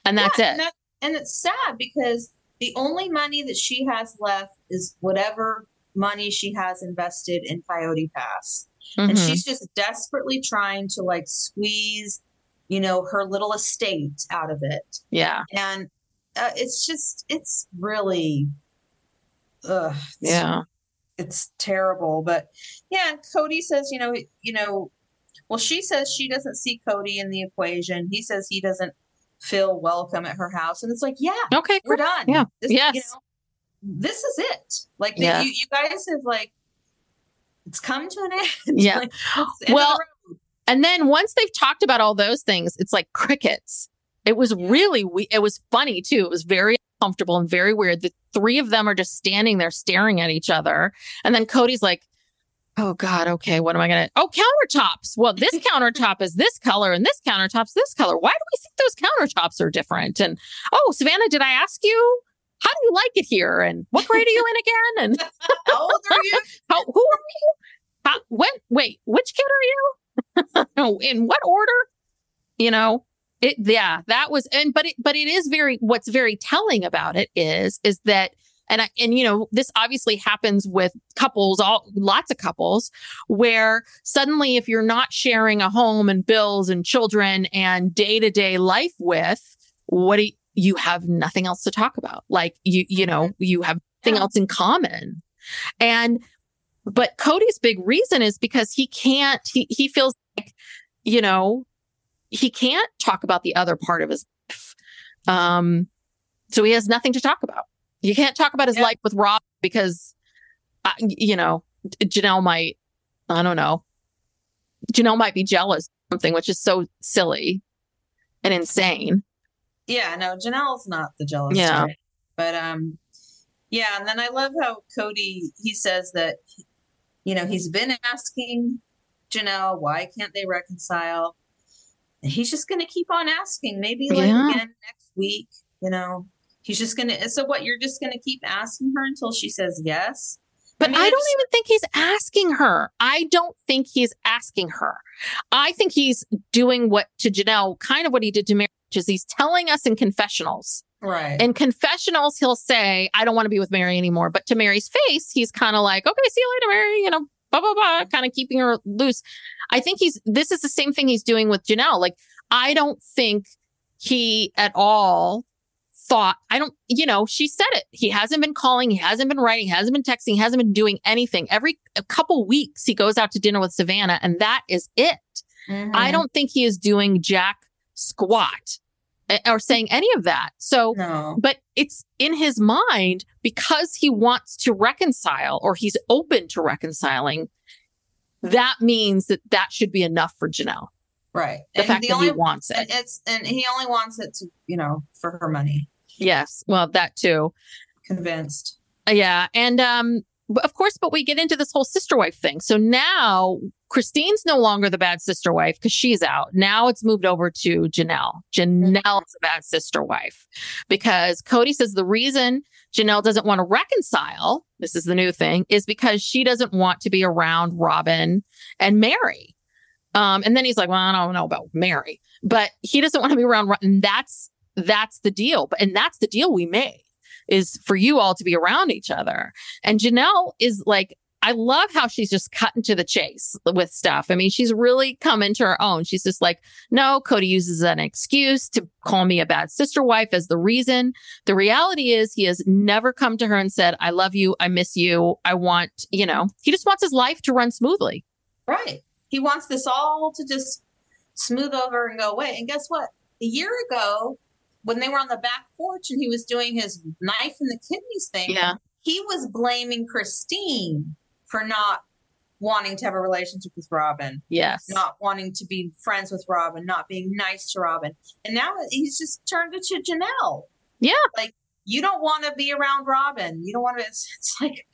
And that's Yeah, it. And, that, and it's sad because the only money that she has left is whatever money she has invested in Coyote Pass. And Mhm. she's just desperately trying to like squeeze, you know, her little estate out of it. yeah. And uh, it's just, it's really, ugh, it's, Yeah. it's terrible. But yeah, Kody says, you know, you know, well, she says she doesn't see Kody in the equation. He says he doesn't feel welcome at her house, and it's like, yeah, Okay. we're done. Yeah. This, You Yes. know, this is it. Like the- you, you guys have like, it's come to an end. *laughs* Yeah. Like, it's the end of the Well. And then once they've talked about all those things, it's like crickets. It was really, we- it was funny too. It was very uncomfortable and very weird. The three of them are just standing there staring at each other. And then Kody's like, Oh God, okay, what am I gonna? Oh, countertops. Well, this *laughs* countertop is this color and this countertop's this color. Why do we think those countertops are different? And oh, Savannah, did I ask you? How do you like it here? And what *laughs* grade are you in again? And *laughs* how old are you? *laughs* how, who are you? How, when, wait, which kid are you? In what order? You know, it, yeah, that was, and, but it, but it is very, what's very telling about it is, is that, and I, and, you know, this obviously happens with couples, all lots of couples where suddenly if you're not sharing a home and bills and children and day to day life with, what do you, you have nothing else to talk about. Like you, you know, you have nothing Yeah. else in common. And, but Kody's big reason is because he can't, he, he feels like, you know, he can't talk about the other part of his life. Um, so he has nothing to talk about. You can't talk about his Yeah. life with Rob because, uh, you know, Janelle might, I don't know, Janelle might be jealous something, which is so silly and insane. Yeah, no, Janelle's not the jealous Yeah. type. But um yeah, and then I love how Kody he says that you know, he's been asking Janelle why can't they reconcile? And he's just gonna keep on asking, maybe like Yeah. again next week, you know. He's just gonna so what you're just gonna keep asking her until she says yes? But I, mean, don't just- even think he's asking her. I don't think he's asking her. I think he's doing what to Janelle, kind of what he did to Meri, is he's telling us in confessionals. Right. In confessionals, he'll say, I don't want to be with Meri anymore. But to Meri's face, he's kind of like, okay, see you later, Meri, you know, blah, blah, blah, kind of keeping her loose. I think he's, this is the same thing he's doing with Janelle. Like, I don't think he at all thought, I don't, you know, she said it. He hasn't been calling, he hasn't been writing, he hasn't been texting, he hasn't been doing anything. Every a couple weeks, he goes out to dinner with Savannah, and that is it. I Mhm. don't think he is doing jack squat or saying any of that. So, no. but it's in his mind because he wants to reconcile or he's open to reconciling. That means that that should be enough for Janelle. Right. The and fact the that only he wants it. it's and he only wants it to, you know, for her money. Yes. Well, that too. Convinced. Yeah. And um but of course, but we get into this whole sister wife thing. So now Christine's no longer the bad sister wife because she's out. Now it's moved over to Janelle. Janelle's the bad sister wife because Kody says the reason Janelle doesn't want to reconcile, this is the new thing, is because she doesn't want to be around Robyn and Meri. Um, and then he's like, well, I don't know about Meri, but he doesn't want to be around. And that's, that's the deal. But, and that's the deal we made is for you all to be around each other. And Janelle is like, I love how she's just cutting to the chase with stuff. I mean, she's really come into her own. She's just like, no, Kody uses an excuse to call me a bad sister wife as the reason. The reality is he has never come to her and said, I love you. I miss you. I want, you know, he just wants his life to run smoothly. Right. He wants this all to just smooth over and go away. And guess what? A year ago, when they were on the back porch and he was doing his knife in the kidneys thing, Yeah. he was blaming Christine for not wanting to have a relationship with Robyn, Yes. not wanting to be friends with Robyn, not being nice to Robyn. And now he's just turned it to Janelle. Yeah. Like, you don't want to be around Robyn. You don't want to, it's, *laughs* it's like,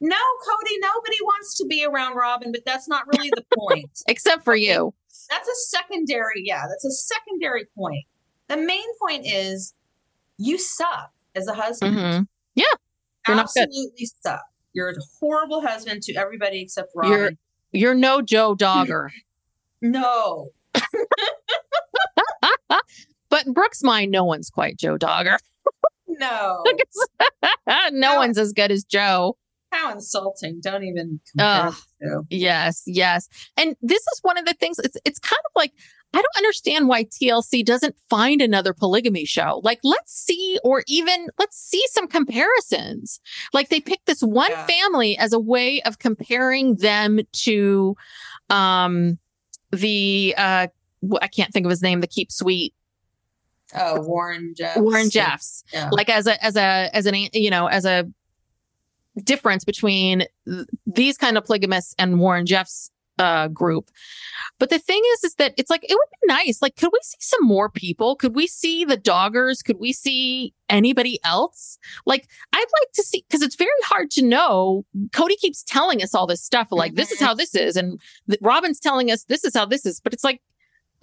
No, Kody, nobody wants to be around Robyn, but that's not really the point. *laughs* Except for you. That's a secondary, yeah, that's a secondary point. The main point is you suck as a husband. Mhm. Yeah. You're. Absolutely suck. You're a horrible husband to everybody except You're- You're no Joe Darger. *laughs* *laughs* no. but in Brooke's mind, no one's quite Joe Darger. No. *laughs* no No. one's as good as Joe. How insulting. Don't even compare the. Yes, yes. And this is one of the things it's it's kind of like I don't understand why TLC doesn't find another polygamy show. Like let's see or even let's see some comparisons. Like they picked this one Yeah. family as a way of comparing them to um the uh I can't think of his name, the Keep Sweet Oh, Warren Jeffs. Warren Jeffs. Yeah. like as a as a as an you know as a difference between th- these kind of polygamists and Warren Jeff's uh group. But the thing is is that it's like it would be nice like could we see some more people? Could we see the Dargers? Could we see anybody else? Like I'd like to see cuz it's very hard to know. Kody keeps telling us all this stuff like this is Mhm. how this is and th- Robyn's telling us this is how this is, but it's like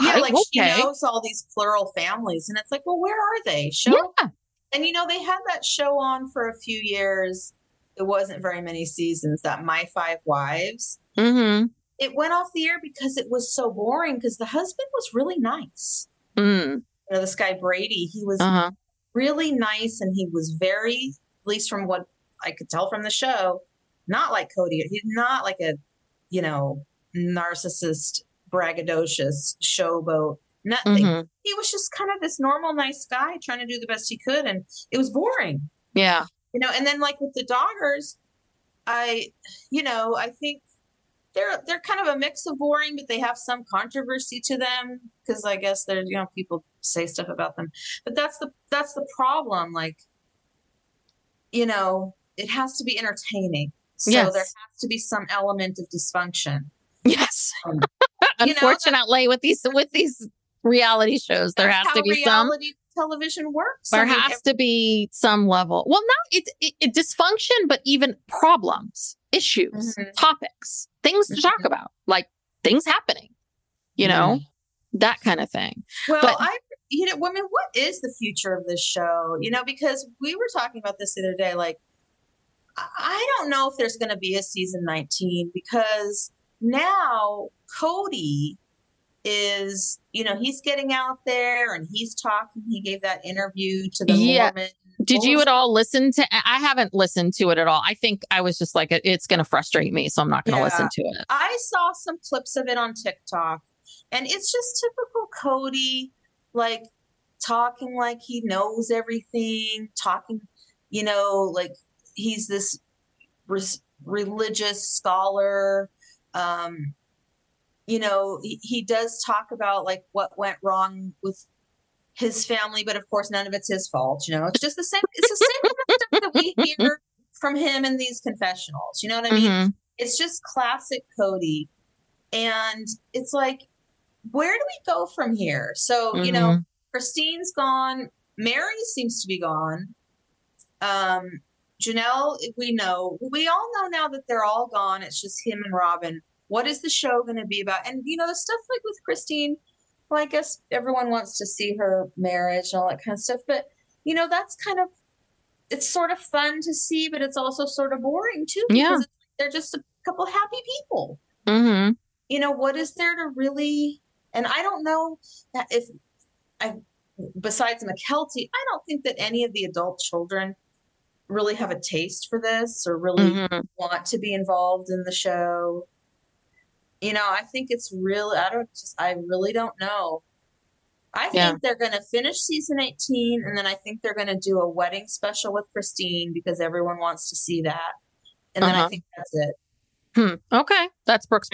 Yeah, I- like she knows all these plural families, and it's like, well, where are they? Show. Yeah. And you know, they had that show on for a few years. It wasn't very many seasons. That My Five Wives. Mhm. It went off the air because it was so boring. Because the husband was really nice. Mm. You know, this guy Brady. He was Uh-huh. really nice, and he was very, at least from what I could tell from the show, not like Kody. He's not like a, you know, narcissist, braggadocious showboat. Nothing. Mhm. he was just kind of this normal nice guy trying to do the best he could and it was boring Yeah. You know and then like with the Dargers i you know i think they're they're kind of a mix of boring but they have some controversy to them because i guess there's you know people say stuff about them but that's the that's the problem like you know it has to be entertaining so Yes. there has to be some element of dysfunction Yes. Um, *laughs* you know, Unfortunately, with these with these reality shows, there has to be some. Reality television works There I mean, has to be some level. Well, not it's it, it dysfunction, but even problems, issues, Mhm. topics, things to talk Mhm. about, like things happening. You know, that kind of thing. Well, But- I, you know, women, what is the future of this show? You know, because we were talking about this the other day. Like, I- I don't know if there's going to be a season 19 because now Kody is, you know, he's getting out there and he's talking. He gave that interview to the Yeah. Mormon. Did you at all listen to? I haven't listened to it at all. I think I was just like, it's going to frustrate me, so I'm not going to Yeah. listen to it. I saw some clips of it on TikTok, and it's just typical Kody, like talking like he knows everything, talking, you know, like he's this res- religious scholar. Um, you know, he, he does talk about like what went wrong with his family, but of course, none of it's his fault. You know, it's just the same. It's the same kind of stuff that we *laughs* hear from him in these confessionals. You know what I mean? Mhm. it's just classic Kody. And it's like, where do we go from here? So, you know, Mhm. Christine's gone, Meri seems to be gone. Um, Janelle, we know, we all know now that they're all gone. It's just him and Robyn. What is the show going to be about? And, you know, the stuff like with Christine, well, I guess everyone wants to see her marriage and all that kind of stuff. But, you know, that's kind of, it's sort of fun to see, but it's also sort of boring too. Yeah. It's, they're just a couple happy people. Mhm. You know, what is there to really, and I don't know that if I, besides Mykelti, I don't think that any of the adult children really have a taste for this or really Mhm. want to be involved in the show. You know, I think it's really, I don't just, I really don't know. I think Yeah. they're going to finish season 18 and then I think they're going to do a wedding special with Christine because everyone wants to see that. And then I Uh-huh. think that's it. Hmm. Okay, that's Brooke's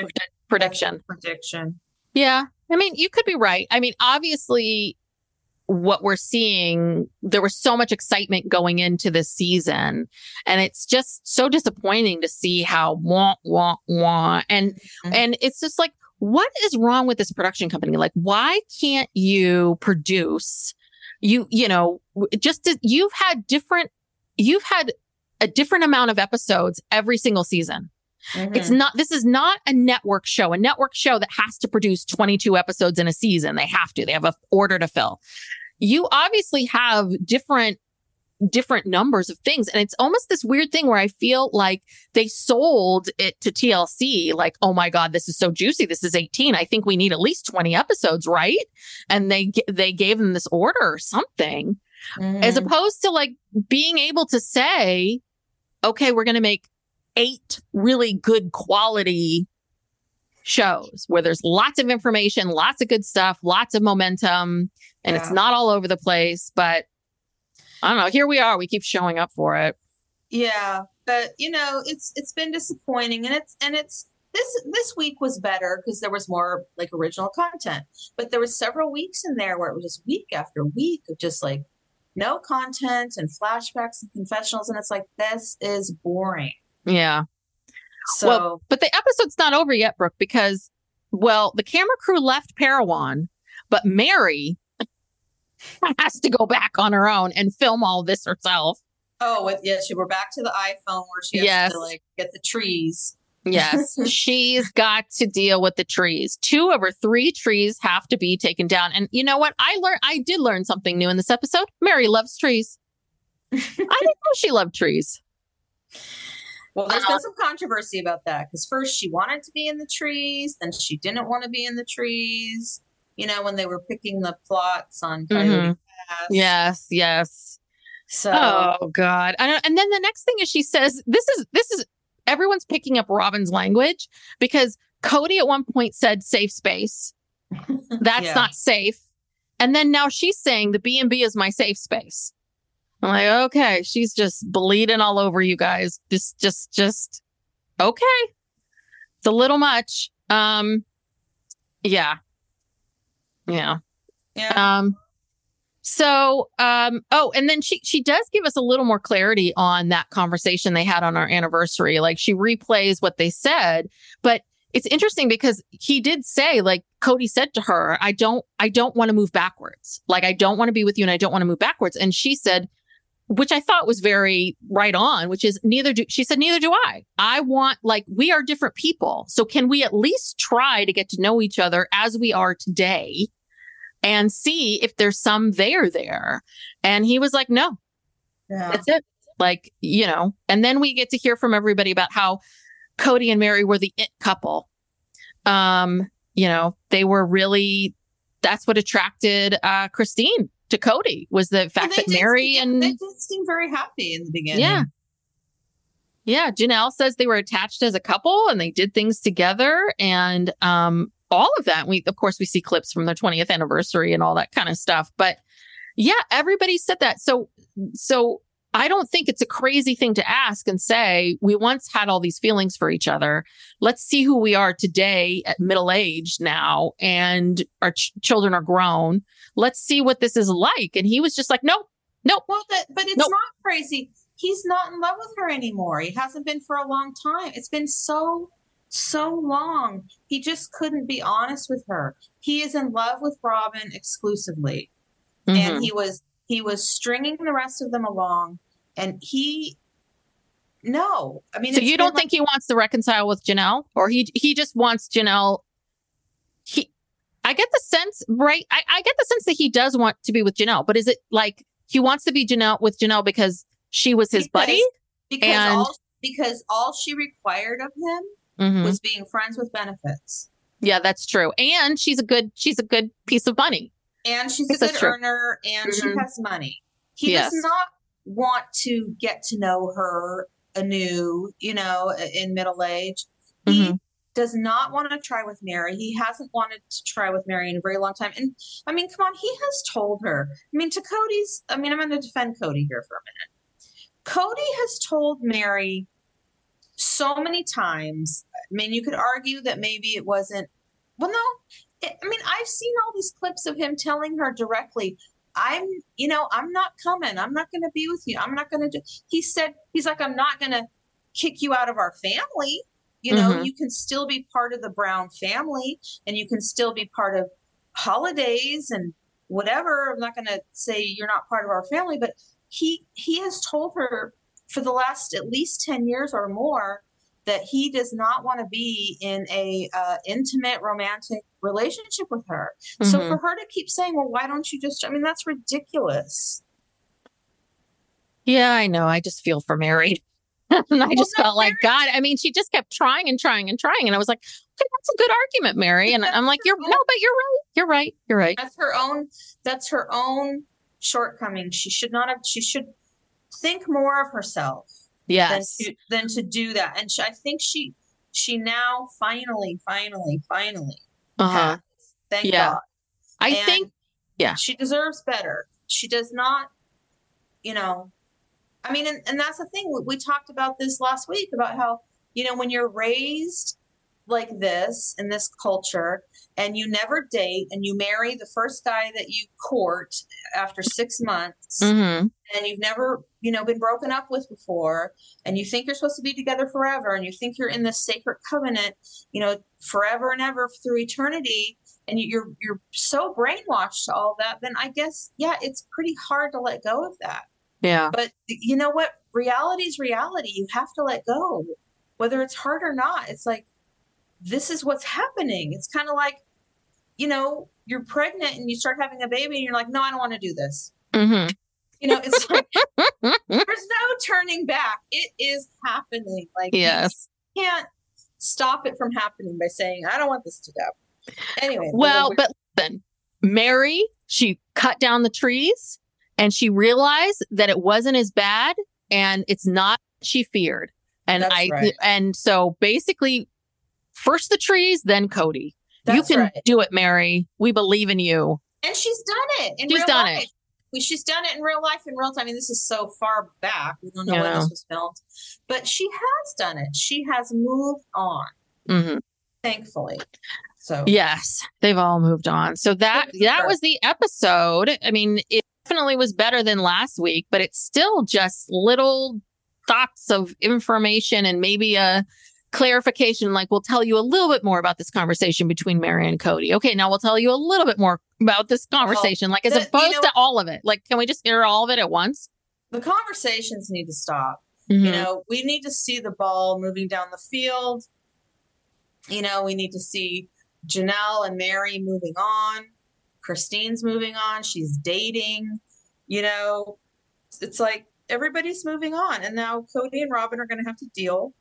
prediction. prediction. Yeah. I mean, you could be right. I mean, obviously, what we're seeing, there was so much excitement going into this season. And it's just so disappointing to see how wah, wah, wah. And, Mhm. and it's just like, what is wrong with this production company? Like, why can't you produce? You, you know, just to, you've had different, you've had a different amount of episodes every single season. It's Mhm. not, this is not a network show, a network show that has to produce 22 episodes in a season. They have to, they have a order to fill. You obviously have different different numbers of things and it's almost this weird thing where i feel like they sold it to tlc like oh my god this is so juicy this is 18 i think we need at least 20 episodes right and they they gave them this order or something as Mhm. opposed to like being able to say, okay, we're going to make eight really good quality shows where there's lots of information, lots of good stuff, lots of momentum, and it's not all over the place. But I don't know. Here we are. We keep showing up for it. Yeah, but you know, it's it's been disappointing, and it's and it's this this week was better because there was more like original content, but there was several weeks in there where it was just week after week of just like no content and flashbacks and confessionals, and it's like this is boring. Yeah. So Well, but the episode's not over yet, Brooke, because, well, the camera crew left Parowan, but Meri *laughs* has to go back on her own and film all this herself. oh, with yeah, she we're back to the iPhone where she has Yes. to like get the trees. Yes, *laughs* she's got to deal with the trees. Two of her three trees have to be taken down. And you know what? I learned I did learn something new in this episode. Meri loves trees. *laughs* I didn't know she loved trees. Well, there's been some controversy about that because first she wanted to be in the trees, then she didn't want to be in the trees. You know, when they were picking the plots on Coyote Mhm. Pass. Yes, yes. So Oh God. I and then the next thing is she says, this is this is everyone's picking up Robyn's language because Kody at one point said safe space. *laughs* That's Yeah. not safe. And then now she's saying the B and B is my safe space. I'm like, okay, she's just bleeding all over you guys. Just just just okay. It's a little much. Um yeah. Yeah. yeah. Um, so, um, oh, and then she she does give us a little more clarity on that conversation they had on our anniversary. Like she replays what they said, but it's interesting because he did say, like Kody said to her, "I don't, I don't want to move backwards. Like I don't want to be with you, and I don't want to move backwards." And she said, which I thought was very right on, which is neither do she said, neither do I. I want like we are different people. So can we at least try to get to know each other as we are today and see if there's some there there? And he was like, no, yeah. that's it. Like, you know, and then we get to hear from everybody about how Kody and Meri were the it couple. Um, you know, they were really that's what attracted uh Christine to Kody was the fact that Meri seem- and they did seem very happy in the beginning. yeah. Yeah, Janelle says they were attached as a couple and they did things together and um all of that. We of course we see clips from their 20th anniversary and all that kind of stuff. But yeah, everybody said that. So so I don't think it's a crazy thing to ask and say we once had all these feelings for each other. Let's see who we are today at middle age now and our ch- children are grown. Let's see what this is like. And he was just like, nope, nope. Well, that, but it's Nope. not crazy. He's not in love with her anymore. He hasn't been for a long time. It's been so, so long. He just couldn't be honest with her. He is in love with Robyn exclusively, Mhm. and he was he was stringing the rest of them along, and he. No, I mean, So you don't think he wants to reconcile with Janelle, or he he just wants Janelle? He, I get the sense, right? I, I get the sense that he does want to be with Janelle, but is it like he wants to be Janelle with Janelle because she was his Because- buddy? because and- all because all she required of him Mhm. was being friends with benefits. Yeah, that's true. And she's a good she's a good piece of money. And she's a good earner and she Mhm. has money. He Yes. does not want to get to know her anew, you know, in middle age. He Mhm. does not want to try with Meri. He hasn't wanted to try with Meri in a very long time. And I mean, come on, he has told her. I mean, to Kody's, I mean, I'm going to defend Kody here for a minute. Kody has told Meri so many times. I mean, you could argue that maybe it wasn't, well, no. It, I mean, I've seen all these clips of him telling her directly, I'm, you know, I'm not coming. I'm not going to be with you. I'm not going to do. He said, he's like, I'm not going to kick you out of our family. You know, Mhm. you can still be part of the Brown family and you can still be part of holidays and whatever. I'm not going to say you're not part of our family, but he he has told her for the last at least 10 years or more that he does not want to be in a uh, intimate romantic relationship with her. So Mhm. for her to keep saying, "Well, why don't you just?" I mean, that's ridiculous. Yeah, I know. I just feel for Meri. and *laughs* I just no, felt like, God, I mean, she just kept trying and trying and trying. And I was like, okay, that's a good argument, Meri. And I'm like, you're no, but you're right. You're right. You're right. That's her own. That's her own shortcoming. She should not have. She should think more of herself Yes. than to, than to do that. And she, I think she she now finally, finally, finally. Uh-huh. has. Thank Yeah. God. I And think, yeah. she deserves better. She does not, you know. I mean, and, and that's the thing. We, we talked about this last week about how you know when you're raised like this in this culture and you never date and you marry the first guy that you court after six months hmm and you've never you know been broken up with before and you think you're supposed to be together forever and you think you're in this sacred covenant you know forever and ever through eternity and you- you're you're so brainwashed to all that then i guess yeah it's pretty hard to let go of that. Yeah. but you know what? Reality is reality. You have to let go whether it's hard or not. It's like this is what's happening it's kind of like you know you're pregnant and you start having a baby and you're like no i don't want to do this hmm you know, it's like *laughs* there's no turning back. It is happening. Like you Yes. can't stop it from happening by saying, I don't want this to go. Anyway. Well, but then Meri, she cut down the trees and she realized that it wasn't as bad and it's not what she feared. And That's I right. and so basically first the trees, then Kody. that's you can right. do it, Meri. We believe in you. And she's done it. In She's real done life. it. Well, She's done it in real life, in real time. I mean, this is so far back. We don't know when this was filmed, but she has done it. She has moved on, hmm thankfully. So Yes, they've all moved on. So that that was the episode. I mean, it definitely was better than last week, but it's still just little thoughts of information and maybe a clarification like we'll tell you a little bit more about this conversation between Meri and Kody. Okay, now we'll tell you a little bit more about this conversation like as the- you opposed know- to all of it. Like can we just hear all of it at once? the conversations need to stop. Mhm. You know, we need to see the ball moving down the field. You know, we need to see Janelle and Meri moving on. Christine's moving on. She's dating. You know, it's like everybody's moving on. And now Kody and Robyn are going to have to deal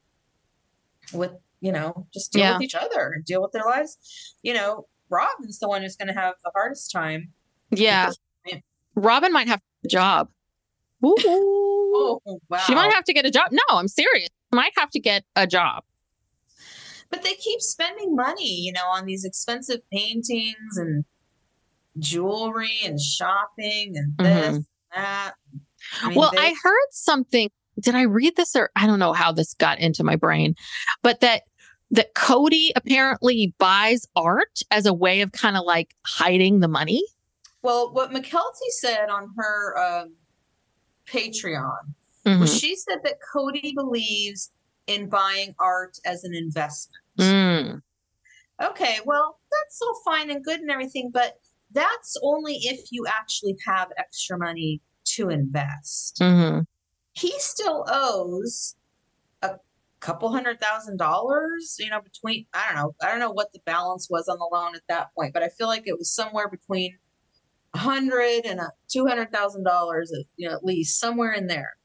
with, you know, just deal Yeah. with each other and deal with their lives. You know, Robyn's the one who's going to have the hardest time. Yeah. because- Robyn might have a job. Ooh. Oh, wow. She might have to get a job. No, I'm serious. Might have to get a job. but they keep spending money, you know, on these expensive paintings and jewelry and shopping and this mm-hmm. and that. I mean, well, they- I heard something. Did I read this or I don't know how this got into my brain, but that that Kody apparently buys art as a way of kind of like hiding the money. well, what Mykelti said on her um, Patreon Mhm. was she said that Kody believes in buying art as an investment. Mm. Okay, well, that's all fine and good and everything, but that's only if you actually have extra money to invest. Mhm. He still owes a couple hundred thousand dollars you know between i don't know i don't know what the balance was on the loan at that point but i feel like it was somewhere between a hundred and a two hundred thousand dollars you know at least somewhere in there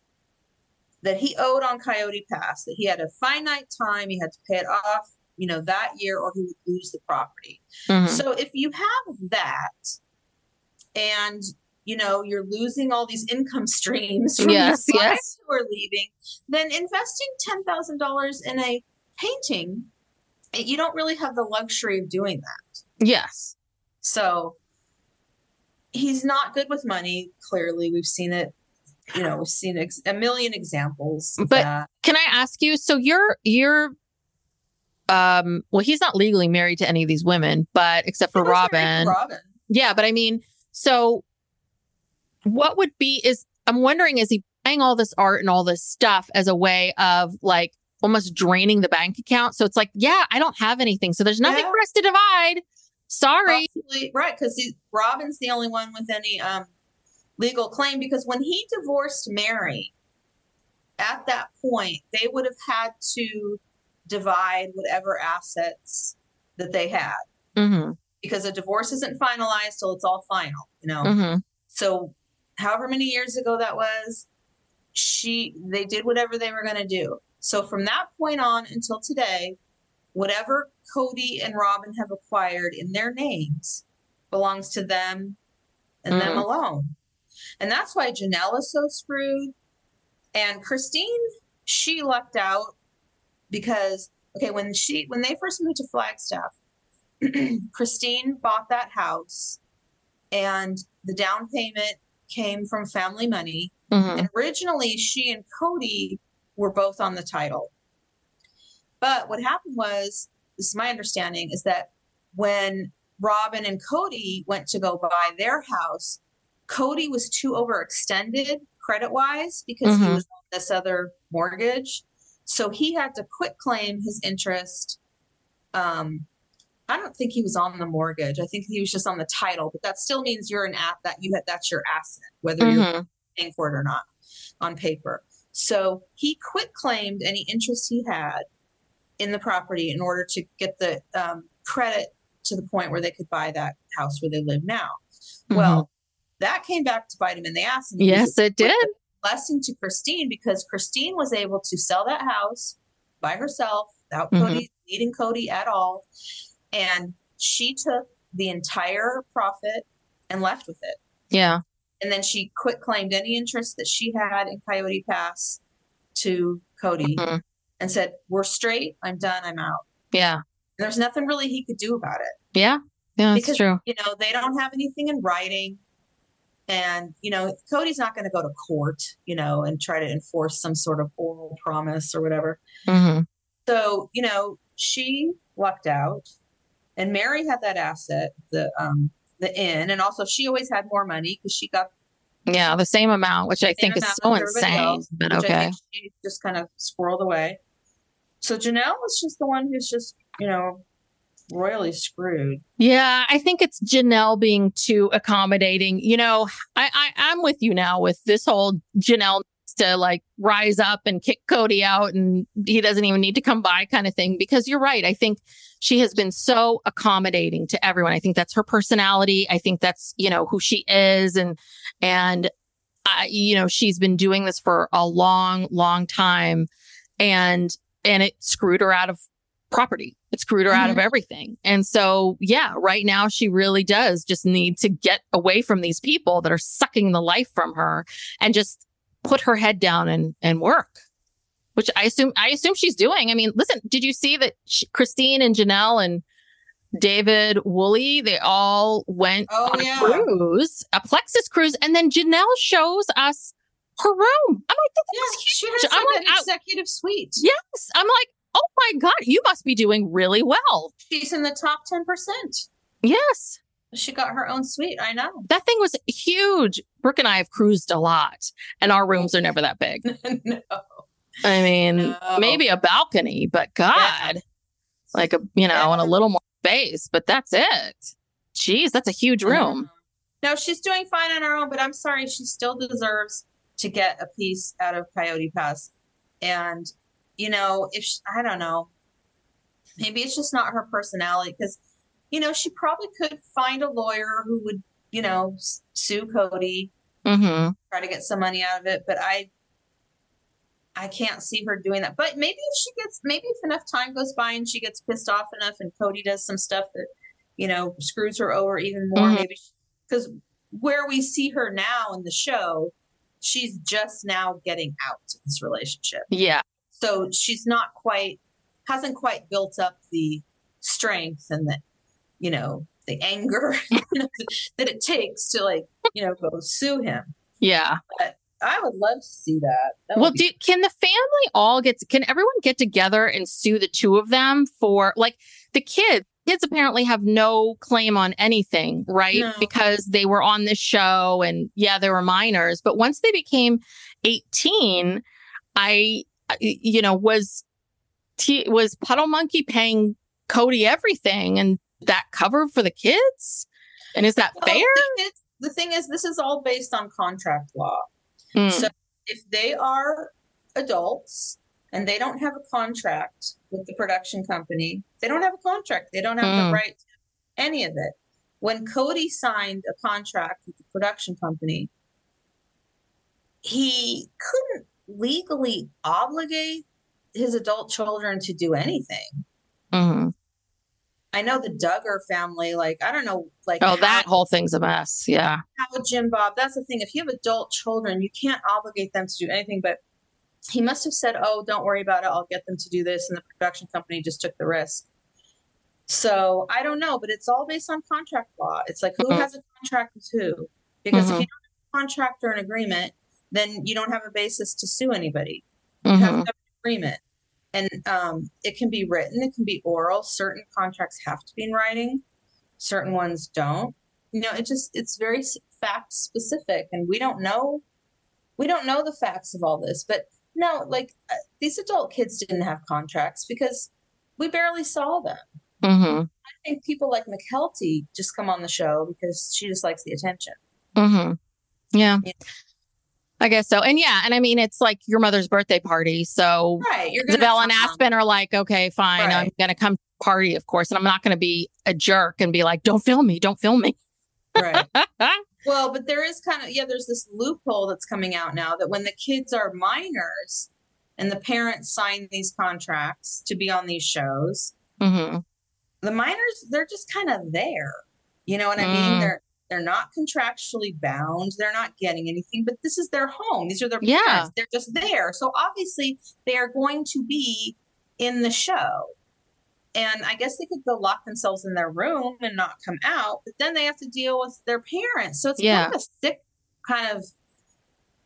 that he owed on coyote pass that he had a finite time he had to pay it off you know that year or he would lose the property Mhm. so if you have that and you know you're losing all these income *laughs* streams from Yes, your yes. who are leaving, then investing ten thousand dollars in a painting, eh, you don't really have the luxury of doing that. Yes. So he's not good with money. Clearly, we've seen it. You know, we've seen ex- a million examples. But- that. Can I ask you? So you're you're um well he's not legally married to any of these women, but except for He was married Robyn. Robyn. Yeah, but I mean, so what would be is I'm wondering is he buying all this art and all this stuff as a way of like almost draining the bank account? So it's like, yeah, I don't have anything. So there's nothing Yeah. for us to divide. Sorry. Right? Because Robyn's the only one with any um, legal claim. Because when he divorced Meri, at that point, they would have had to divide whatever assets that they had Mm-hmm. because a divorce isn't finalized till it's all final, you know. Mm-hmm. So, however many years ago that was, she they did whatever they were going to do. So from that point on until today, whatever Kody and Robyn have acquired in their names belongs to them and them Mhm. alone. And that's why Janelle is so screwed. And Christine, she lucked out because okay, when she when they first moved to Flagstaff, *clears throat* Christine bought that house and the down payment came from family money. Mm-hmm. And originally, she and Kody were both on the title. But what happened was, this is my understanding, is that when Robyn and Kody went to go buy their house, Kody was too overextended credit wise because he Mhm. was on this other mortgage. So he had to quit claim his interest. Um, I don't think he was on the mortgage. I think he was just on the title, but that still means you're an app that you had that's your asset, whether you're Mm-hmm. paying for it or not on paper. So he quit claimed any interest he had in the property in order to get the um, credit to the point where they could buy that house where they live now. Well, that came back to bite him in the ass. and he was yes, it did. blessing to Christine because Christine was able to sell that house by herself without Mhm. Kody needing Kody at all. And she took the entire profit and left with it. Yeah. And then she quit claimed any interest that she had in Coyote Pass to Kody Mhm. and said, We're straight, I'm done, I'm out. Yeah. And there's nothing really he could do about it Yeah. Yeah, that's because true. you know they don't have anything in writing and you know kody's not going to go to court you know and try to enforce some sort of oral promise or whatever hmm so you know she lucked out and meri had that asset the um the inn and also she always had more money because she got Yeah, the same amount, which I think is so insane. else, But okay. she just kind of squirreled away so janelle was just the one who's just you know royally screwed Yeah, I think it's Janelle being too accommodating. You know, I, I I'm with you now with this whole Janelle to like rise up and kick Kody out and he doesn't even need to come by kind of thing because you're right. I think she has been so accommodating to everyone. I think that's her personality. I think that's, you know, who she is and and I you know, she's been doing this for a long long time and and it screwed her out of property. It screwed her out of mm-hmm. everything. And so, yeah, right now she really does just need to get away from these people that are sucking the life from her and just put her head down and and work. Which I assume I assume she's doing. I mean, listen, did you see that she, Christine and Janelle and David Woolley, they all went Oh, on a cruise, a Plexus cruise, and then Janelle shows us her room. I'm like, this yeah is huge. she has I'm like an I- executive suite Yes. I'm like, oh my God, you must be doing really well. she's in the top 10% Yes. She got her own suite. I know. That thing was huge. Brooke and I have cruised a lot, and our rooms are never that big. *laughs* no. I mean, No. maybe a balcony, but God, like a, you know, and a little more space, but that's it. Jeez, that's a huge room. No, she's doing fine on her own, but I'm sorry, she still deserves to get a piece out of Coyote Pass. And, you know, if she, I don't know, maybe it's just not her personality because, you know, she probably could find a lawyer who would, you know, sue Kody, Mm-hmm. try to get some money out of it. But I, I can't see her doing that. But maybe if she gets, maybe if enough time goes by and she gets pissed off enough, and Kody does some stuff that, you know, screws her over even more, Mhm. maybe because where we see her now in the show, she's just now getting out of this relationship. Yeah. So she's not quite, hasn't quite built up the strength and the, you know, the anger *laughs* that it takes to like, you know, go sue him. Yeah. I would love to see that. that Well, be- do, can the family all get, can everyone get together and sue the two of them for like the kids? Kids apparently have no claim on anything, right? No. Because they were on this show and yeah, they were minors. But once they became 18, I, I- you know, was, T, was Puddle Monkey paying Kody everything and that covered for the kids? And is that Well, fair? The thing, is, the thing is, this is all based on contract law. Mm, So if they are adults and they don't have a contract with the production company. They don't have a contract. They don't have Mm. the right to any of it. When Kody signed a contract with the production company, he couldn't legally obligate his adult children to do anything. Mhm. I know the Duggar family, like I don't know, like Oh, how- that whole thing's a mess. Yeah. how Jim Bob. That's the thing. If you have adult children, you can't obligate them to do anything. But he must have said, "Oh, don't worry about it. I'll get them to do this," and the production company just took the risk. So I don't know, but it's all based on contract law. It's like who Mhm. has a contract with who? Because if Mhm. you don't have a contract or an agreement, then you don't have a basis to sue anybody. You have to Mhm. have an agreement. And um, it can be written, it can be oral. Certain contracts have to be in writing, certain ones don't. You know, it just it's very fact specific, and we don't know we don't know the facts of all this. But no, like uh, these adult kids didn't have contracts because we barely saw them. Mhm. I think people like Mykelti just come on the show because she just likes the attention. Mhm. Yeah. Yeah. I guess so. And yeah, and I mean it's like your mother's birthday party. So Right? Isabel and. Aspen are like, okay, fine, I'm gonna come party, of course, and I'm not gonna be a jerk and be like, don't film me, don't film me. Right. *laughs* Well, but there is kind of yeah, there's this loophole that's coming out now that when the kids are minors and the parents sign these contracts to be on these shows, hmm the minors they're just kind of there. You know what I Mm. mean? They're they're not contractually bound. They're not getting anything, but this is their home. These are their Yeah. parents. They're just there. So obviously they are going to be in the show. And I guess they could go lock themselves in their room and not come out, but then they have to deal with their parents. So it's Yeah. kind of a sick kind of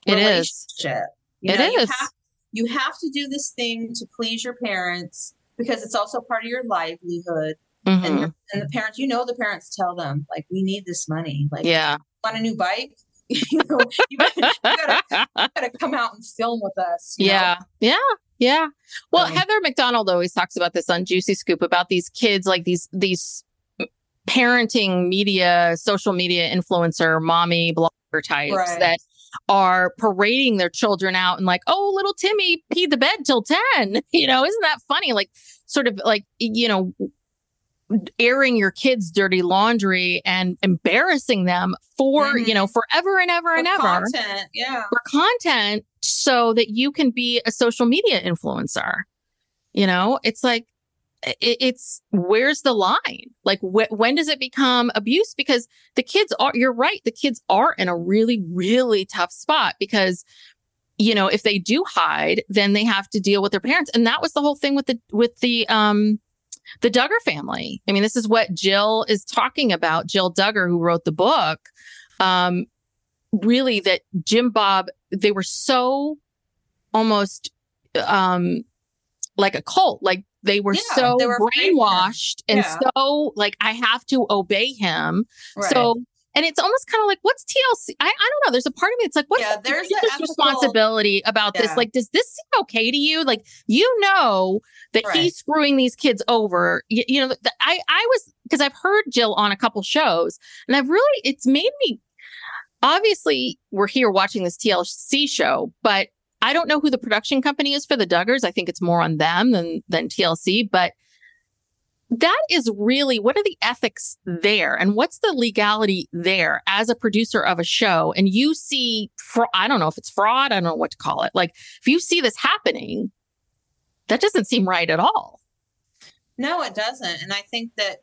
It is. relationship. You It know, You have, you have to do this thing to please your parents because it's also part of your livelihood. Mhm. And, the, and the parents, you know, the parents tell them, like, we need this money. Like, Yeah. want a new bike? *laughs* you know, you gotta, you gotta, come out and film with us. you know? Yeah. Yeah. Yeah. Well, Um, Heather McDonald always talks about this on Juicy Scoop about these kids, like these these parenting media, social media influencer, mommy blogger types Right. that are parading their children out and like, oh, little Timmy peed the bed till 10. *laughs* You know, isn't that funny? Like, sort of like, you know, airing your kids' dirty laundry and embarrassing them for, Mhm. you know, forever and ever For and ever content, yeah. for content so that you can be a social media influencer. You know, it's like, it, it's where's the line? Like, wh- when does it become abuse? Because the kids are, you're right, the kids are in a really, really tough spot because, you know, if they do hide, then they have to deal with their parents. And that was the whole thing with the, with the, um, the Duggar family. I mean, this is what Jill is talking about. Jill Duggar, who wrote the book, um, really that Jim Bob, they were so almost um like a cult. Like they were Yeah, so they were afraid of him. brainwashed and so like I have to obey him. Right. So and it's almost kind of like what's TLC? I, I don't know. There's a part of me. It's like what's Yeah, the there's the ethical- responsibility about this? Like, does this seem okay to you? Like, you know that Right. he's screwing these kids over. You, you know, th- I I was because I've heard Jill on a couple shows, and I've really it's made me. Obviously, we're here watching this TLC show, but I don't know who the production company is for the Duggars. I think it's more on them than than TLC, but that is really what are the ethics there and what's the legality there as a producer of a show and you see fr- i don't know if it's fraud i don't know what to call it like if you see this happening that doesn't seem right at all No, it doesn't. And I think that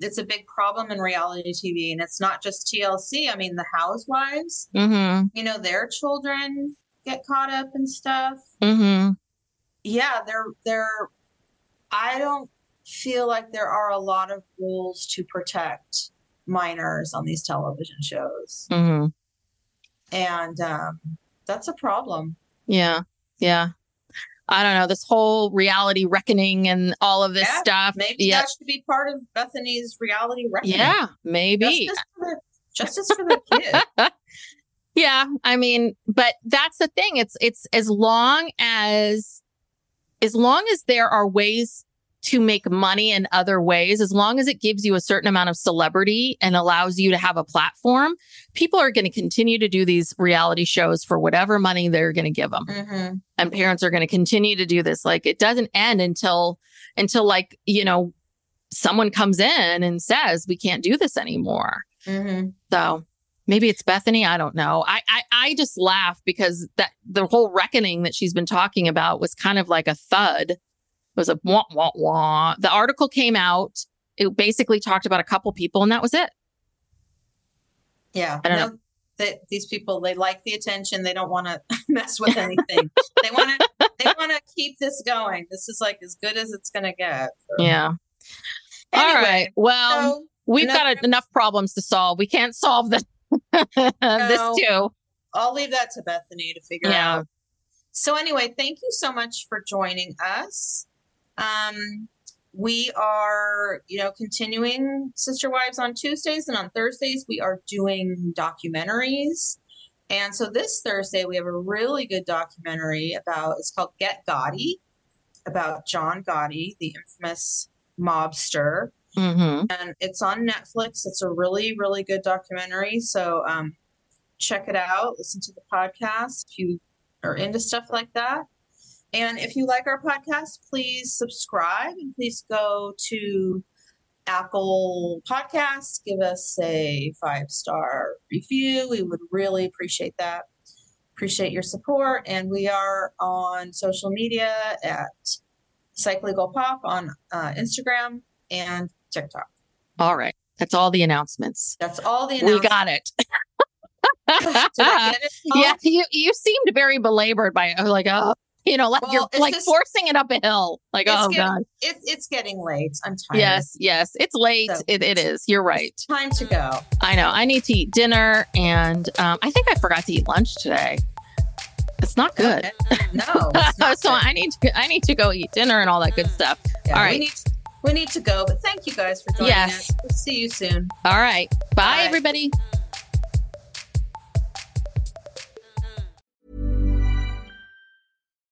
it's a big problem in reality TV. And it's not just TLC. I mean, the housewives, mm-hmm you know, their children get caught up and stuff. mm-hmm Yeah, they're, they're, I don't feel like there are a lot of rules to protect minors on these television shows. mm-hmm And um, that's a problem. yeah yeah i don't know this whole reality reckoning and all of this Yeah, stuff Maybe yeah that should be part of Bethany's reality reckoning. yeah maybe Justice for the, justice for the kid. *laughs* Yeah, I mean, but that's the thing. It's it's as long as as long as there are ways to make money in other ways, as long as it gives you a certain amount of celebrity and allows you to have a platform, people are going to continue to do these reality shows for whatever money they're going to give them. Mm-hmm. And parents are going to continue to do this. Like it doesn't end until, until like, you know, someone comes in and says, we can't do this anymore. Mm-hmm. So maybe it's Bethany. I don't know. I, I, I just laugh because that the whole reckoning that she's been talking about was kind of like a thud it was a wah, wah, wah. The article came out. It basically talked about a couple people and that was it. Yeah. I don't no, know. That these people they like the attention. They don't want to *laughs* mess with anything. they want to they want to keep this going. This is like as good as it's going to get. So- Yeah. All Anyway, right. Well, So we've enough- got enough problems to solve. We can't solve *laughs* this, this too. I'll leave that to Bethany to figure Yeah. out. So anyway, thank you so much for joining us. Um, we are, you know, continuing Sister Wives on Tuesdays and on Thursdays we are doing documentaries. And so this Thursday we have a really good documentary about it's called Get Gotti about John Gotti, the infamous mobster hmm and it's on Netflix. It's a really, really good documentary. So um, check it out. Listen to the podcast if you are into stuff like that. And if you like our podcast, please subscribe and please go to Apple Podcasts. Give us a five star review. We would really appreciate that. Appreciate your support. And we are on social media at Psych Legal Pop on uh, Instagram and TikTok. All right. That's all the announcements. That's all the We got it. *laughs* Did I get it? yeah, you you seemed very belabored by it. Like, oh, you know, like Well, you're like just- forcing it up a hill. Like, It's oh getting- god. It, it's getting late. I'm tired. Yes, yes. It's late. So- it, it is. You're right. Time to go. I know. I need to eat dinner, and um, I think I forgot to eat lunch today. It's not good. Okay. No. *laughs* not so good. I need to I need to go eat dinner and all that good stuff. Yeah, all We right. need, we need to go, but thank you guys for joining Yes. us. We'll see you soon. All right. Bye, Bye. everybody.